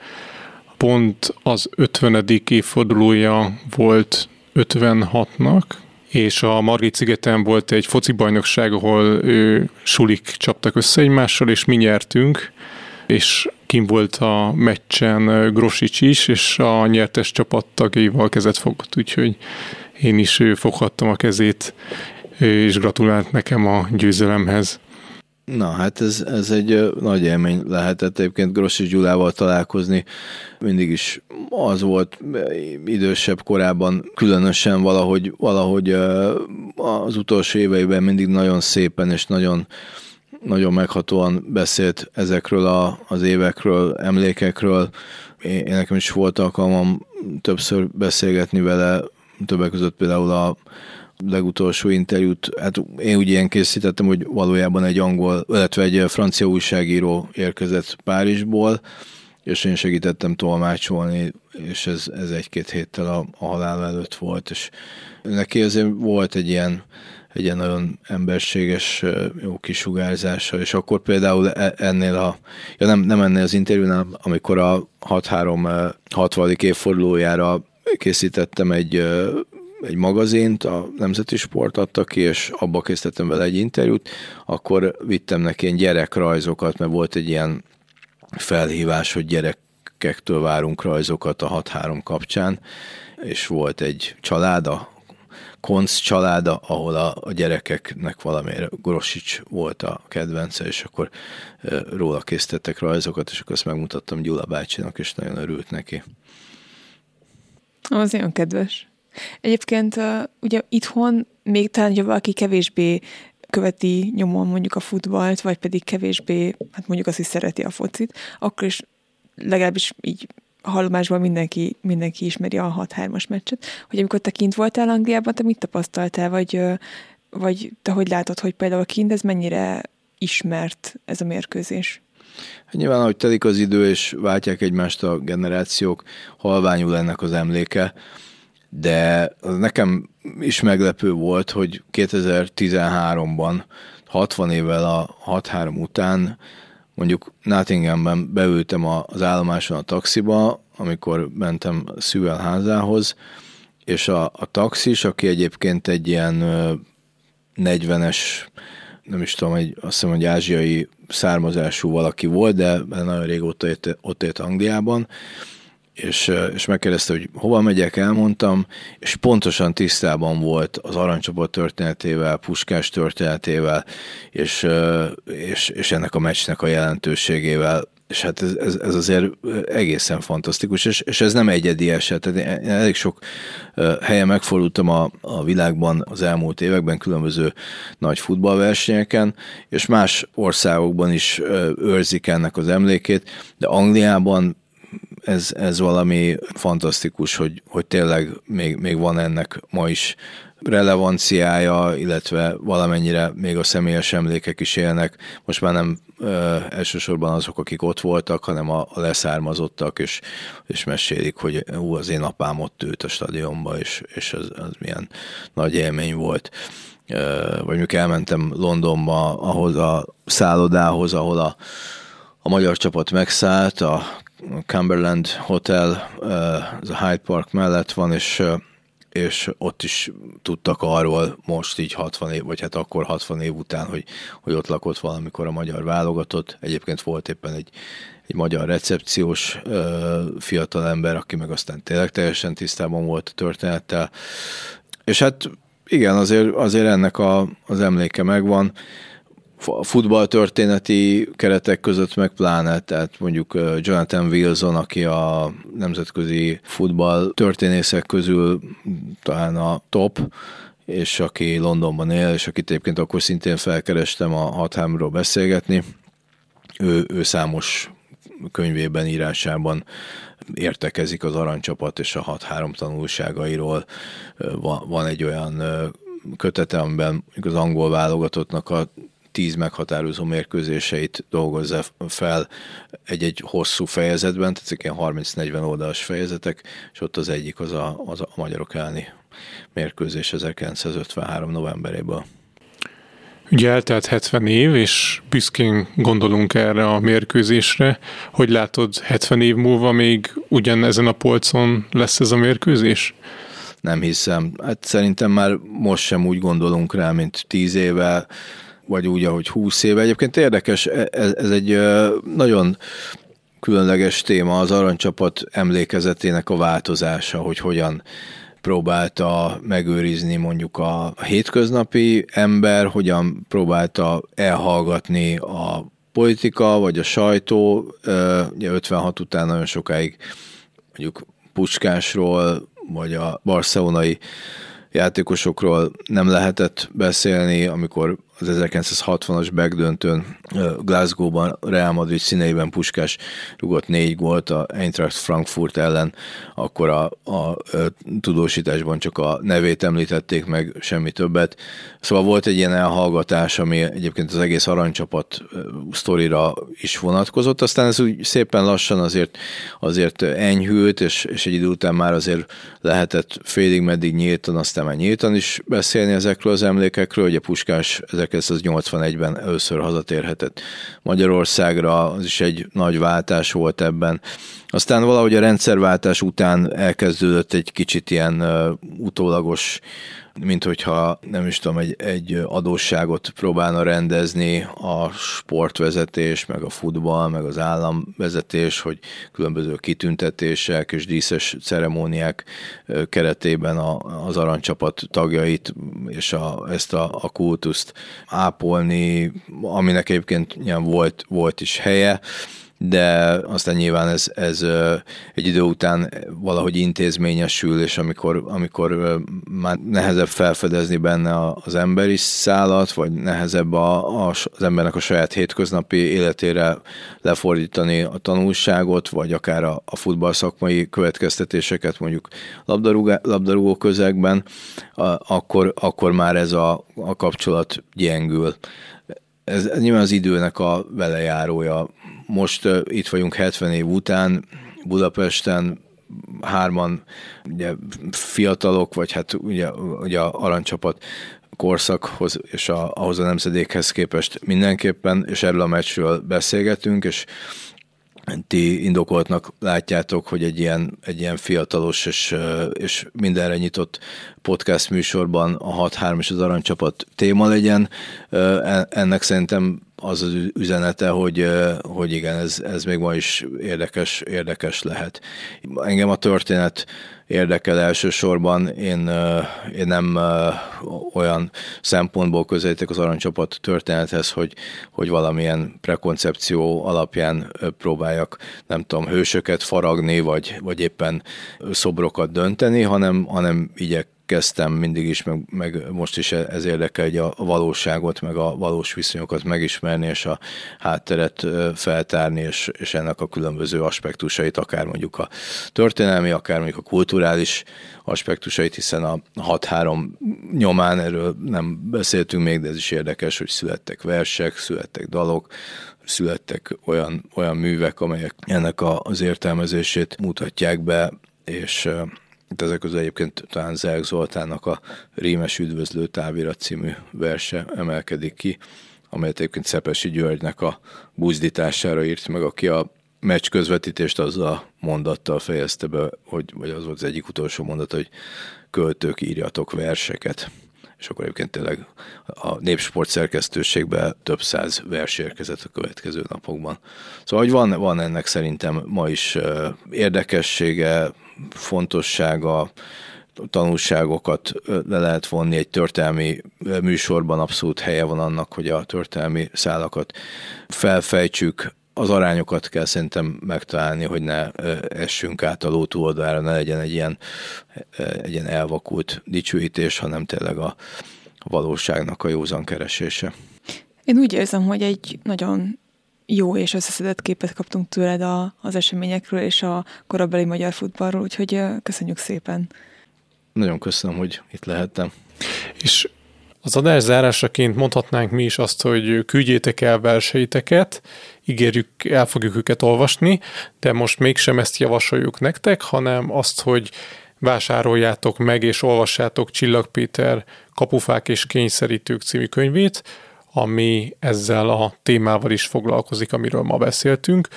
pont az 50. évfordulója volt 56-nak, és a Margit szigeten volt egy foci bajnokság, ahol ő, sulik csaptak össze egymással, és mi nyertünk, és kim volt a meccsen Grosics is, és a nyertes csapat tagjaival kezet fogott, úgyhogy én is foghattam a kezét, és gratulált nekem a győzelemhez. Na, hát ez, ez egy nagy élmény lehetett egyébként Grossi Gyulával találkozni. Mindig is az volt idősebb korában, különösen valahogy, valahogy az utolsó éveiben mindig nagyon szépen és nagyon, nagyon meghatóan beszélt ezekről a, az évekről, emlékekről. Én, nekem is volt alkalmam többször beszélgetni vele, többek között például a legutolsó interjút, hát én úgy ilyen készítettem, hogy valójában egy angol, illetve egy francia újságíró érkezett Párizsból, és én segítettem tolmácsolni, és ez, ez egy-két héttel a, a halál előtt volt, és neki azért volt egy ilyen, egy ilyen nagyon emberséges, jó kisugárzása, és akkor például e, ennél a, ja nem, nem ennél az interjúnál, amikor a 6-3 60. évfordulójára készítettem egy, egy magazint, a Nemzeti Sport adta ki, és abba készítettem vele egy interjút, akkor vittem neki ilyen gyerekrajzokat, mert volt egy ilyen felhívás, hogy gyerekektől várunk rajzokat a 6-3 kapcsán, és volt egy családa, Konc családa, ahol a, a gyerekeknek valamire Grosics volt a kedvence, és akkor e, róla készítettek rajzokat, és akkor azt megmutattam Gyula bácsinak, és nagyon örült neki. Az nagyon kedves. Egyébként ugye itthon még talán, ha valaki kevésbé követi nyomon mondjuk a futballt, vagy pedig kevésbé, hát mondjuk azt is szereti a focit, akkor is legalábbis így hallomásban mindenki, mindenki ismeri a 6-3-as meccset, hogy amikor te kint voltál Angliában, te mit tapasztaltál, vagy, vagy te hogy látod, hogy például kint ez mennyire ismert ez a mérkőzés? Hát nyilván, ahogy telik az idő, és váltják egymást a generációk, halványul ennek az emléke, de az nekem is meglepő volt, hogy 2013-ban, 60 évvel a 6-3 után, mondjuk Nottinghamben beültem az állomáson a taxiba, amikor mentem Szüvel házához, és a, a taxis, aki egyébként egy ilyen 40-es, nem is tudom, egy, azt hiszem, hogy ázsiai származású valaki volt, de nagyon régóta élt, ott élt Angliában, és, és megkérdezte, hogy hova megyek, elmondtam, és pontosan tisztában volt az aranycsapat történetével, Puskás történetével, és, és, és ennek a meccsnek a jelentőségével, és hát ez, ez, ez azért egészen fantasztikus, és, és ez nem egyedi eset. Én elég sok helyen megfordultam a, a világban az elmúlt években, különböző nagy futballversenyeken, és más országokban is őrzik ennek az emlékét, de Angliában ez, ez valami fantasztikus, hogy, hogy tényleg még, még van ennek ma is relevanciája, illetve valamennyire még a személyes emlékek is élnek. Most már nem ö, elsősorban azok, akik ott voltak, hanem a, a leszármazottak, és, és mesélik, hogy ú, az én apám ott ült a stadionba, és, és az, az milyen nagy élmény volt. Ö, vagy mondjuk elmentem Londonba ahhoz a szállodához, ahol a, a magyar csapat megszállt, a Cumberland Hotel, ez a Hyde Park mellett van, és és ott is tudtak arról most így 60 év, vagy hát akkor 60 év után, hogy, hogy ott lakott valamikor a magyar válogatott. Egyébként volt éppen egy, egy magyar recepciós ö, fiatalember, aki meg aztán tényleg teljesen tisztában volt a történettel. És hát igen, azért, azért ennek a, az emléke megvan futballtörténeti keretek között meg pláne, tehát mondjuk Jonathan Wilson, aki a nemzetközi futball történészek közül talán a top, és aki Londonban él, és akit egyébként akkor szintén felkerestem a hathámról beszélgetni, ő, ő számos könyvében, írásában értekezik az aranycsapat és a 6-3 tanulságairól. Van, van egy olyan kötete, amiben az angol válogatottnak a tíz meghatározó mérkőzéseit dolgozza fel egy-egy hosszú fejezetben, tehát ilyen 30-40 oldalas fejezetek, és ott az egyik az a, az a magyarok elleni mérkőzés 1953 novemberében. Ugye eltelt 70 év, és büszkén gondolunk erre a mérkőzésre. Hogy látod, 70 év múlva még ugyan ezen a polcon lesz ez a mérkőzés? Nem hiszem. Hát szerintem már most sem úgy gondolunk rá, mint 10 éve vagy úgy, ahogy 20 éve. Egyébként érdekes, e, ez, ez egy nagyon különleges téma az aranycsapat emlékezetének a változása, hogy hogyan próbálta megőrizni mondjuk a hétköznapi ember, hogyan próbálta elhallgatni a politika, vagy a sajtó, ugye 56 után nagyon sokáig mondjuk Puskásról, vagy a barcelonai játékosokról nem lehetett beszélni, amikor az 1960-as megdöntőn Glasgow-ban Real Madrid színeiben Puskás rugott négy gólt a Eintracht Frankfurt ellen, akkor a, a, a tudósításban csak a nevét említették meg, semmi többet. Szóval volt egy ilyen elhallgatás, ami egyébként az egész aranycsapat sztorira is vonatkozott, aztán ez úgy szépen lassan azért, azért enyhült, és, és egy idő után már azért lehetett félig meddig nyíltan, aztán már nyíltan is beszélni ezekről az emlékekről, ugye Puskás ezek 1981-ben először hazatérhetett Magyarországra, az is egy nagy váltás volt ebben. Aztán valahogy a rendszerváltás után elkezdődött egy kicsit ilyen utólagos mint hogyha nem is tudom, egy, egy adósságot próbálna rendezni a sportvezetés, meg a futball, meg az államvezetés, hogy különböző kitüntetések és díszes ceremóniák keretében a, az aranycsapat tagjait és a, ezt a, a kultuszt ápolni, aminek egyébként volt, volt is helye, de aztán nyilván ez, ez egy idő után valahogy intézményesül, és amikor, amikor már nehezebb felfedezni benne az emberi szállat, vagy nehezebb a, a, az embernek a saját hétköznapi életére lefordítani a tanulságot, vagy akár a, a futball szakmai következtetéseket mondjuk labdarúgó, labdarúgó közegben, a, akkor, akkor már ez a, a kapcsolat gyengül. Ez, ez nyilván az időnek a velejárója most itt vagyunk 70 év után, Budapesten hárman ugye, fiatalok, vagy hát ugye, ugye a aranycsapat korszakhoz és a, ahhoz a nemzedékhez képest mindenképpen, és erről a meccsről beszélgetünk, és ti indokoltnak látjátok, hogy egy ilyen, egy ilyen fiatalos és, és mindenre nyitott podcast műsorban a 6-3 és az aranycsapat téma legyen. Ennek szerintem az az üzenete, hogy, hogy igen, ez, ez még ma is érdekes, érdekes lehet. Engem a történet érdekel elsősorban. Én, én nem olyan szempontból közelítek az aranycsapat történethez, hogy, hogy valamilyen prekoncepció alapján próbáljak, nem tudom, hősöket faragni, vagy, vagy éppen szobrokat dönteni, hanem, hanem igyek, kezdtem mindig is, meg, meg most is ez érdekel, hogy a valóságot, meg a valós viszonyokat megismerni, és a hátteret feltárni, és, és ennek a különböző aspektusait, akár mondjuk a történelmi, akár mondjuk a kulturális aspektusait, hiszen a 6-3 nyomán erről nem beszéltünk még, de ez is érdekes, hogy születtek versek, születtek dalok, születtek olyan, olyan művek, amelyek ennek az értelmezését mutatják be, és itt ezek közül egyébként talán Zelk Zoltánnak a Rímes Üdvözlő távirat című verse emelkedik ki, amelyet egyébként Szepesi Györgynek a buzdítására írt meg, aki a meccs közvetítést azzal a mondattal fejezte be, hogy, vagy az volt az egyik utolsó mondat, hogy költők írjatok verseket. És akkor egyébként tényleg a népsport szerkesztőségben több száz vers érkezett a következő napokban. Szóval, hogy van, van ennek szerintem ma is érdekessége, fontossága, tanulságokat le lehet vonni egy történelmi műsorban, abszolút helye van annak, hogy a történelmi szálakat felfejtsük, az arányokat kell szerintem megtalálni, hogy ne essünk át a ló túloldalára, ne legyen egy ilyen, egy ilyen elvakult dicsőítés, hanem tényleg a valóságnak a józan keresése. Én úgy érzem, hogy egy nagyon jó és összeszedett képet kaptunk tőled a, az eseményekről és a korabeli magyar futballról, úgyhogy köszönjük szépen. Nagyon köszönöm, hogy itt lehettem. És az adás zárásaként mondhatnánk mi is azt, hogy küldjétek el verseiteket, ígérjük, el fogjuk őket olvasni, de most mégsem ezt javasoljuk nektek, hanem azt, hogy vásároljátok meg és olvassátok Csillag Péter Kapufák és kényszerítők című könyvét, ami ezzel a témával is foglalkozik, amiről ma beszéltünk,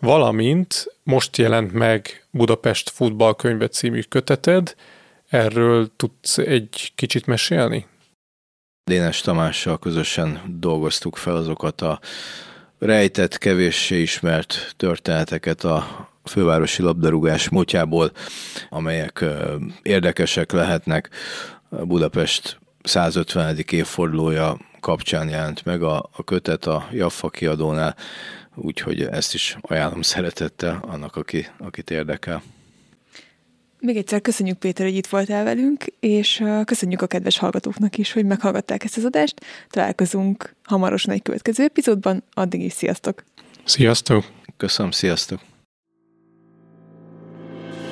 valamint most jelent meg Budapest futballkönyve című köteted, erről tudsz egy kicsit mesélni? Dénes Tamással közösen dolgoztuk fel azokat a rejtett, kevéssé ismert történeteket a fővárosi labdarúgás múltjából, amelyek érdekesek lehetnek. Budapest 150. évfordulója kapcsán jelent meg a, a kötet a Jaffa kiadónál, úgyhogy ezt is ajánlom szeretettel annak, aki, akit érdekel. Még egyszer köszönjük Péter, hogy itt voltál velünk, és köszönjük a kedves hallgatóknak is, hogy meghallgatták ezt az adást. Találkozunk hamarosan egy következő epizódban, addig is sziasztok! Sziasztok! Köszönöm, sziasztok!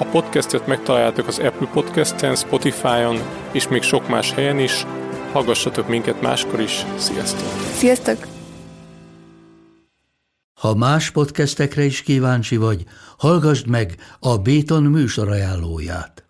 A podcastet megtaláljátok az Apple Podcast-en, Spotify-on és még sok más helyen is. Hallgassatok minket máskor is. Sziasztok! Sziasztok! Ha más podcastekre is kíváncsi vagy, hallgassd meg a Béton műsor ajánlóját.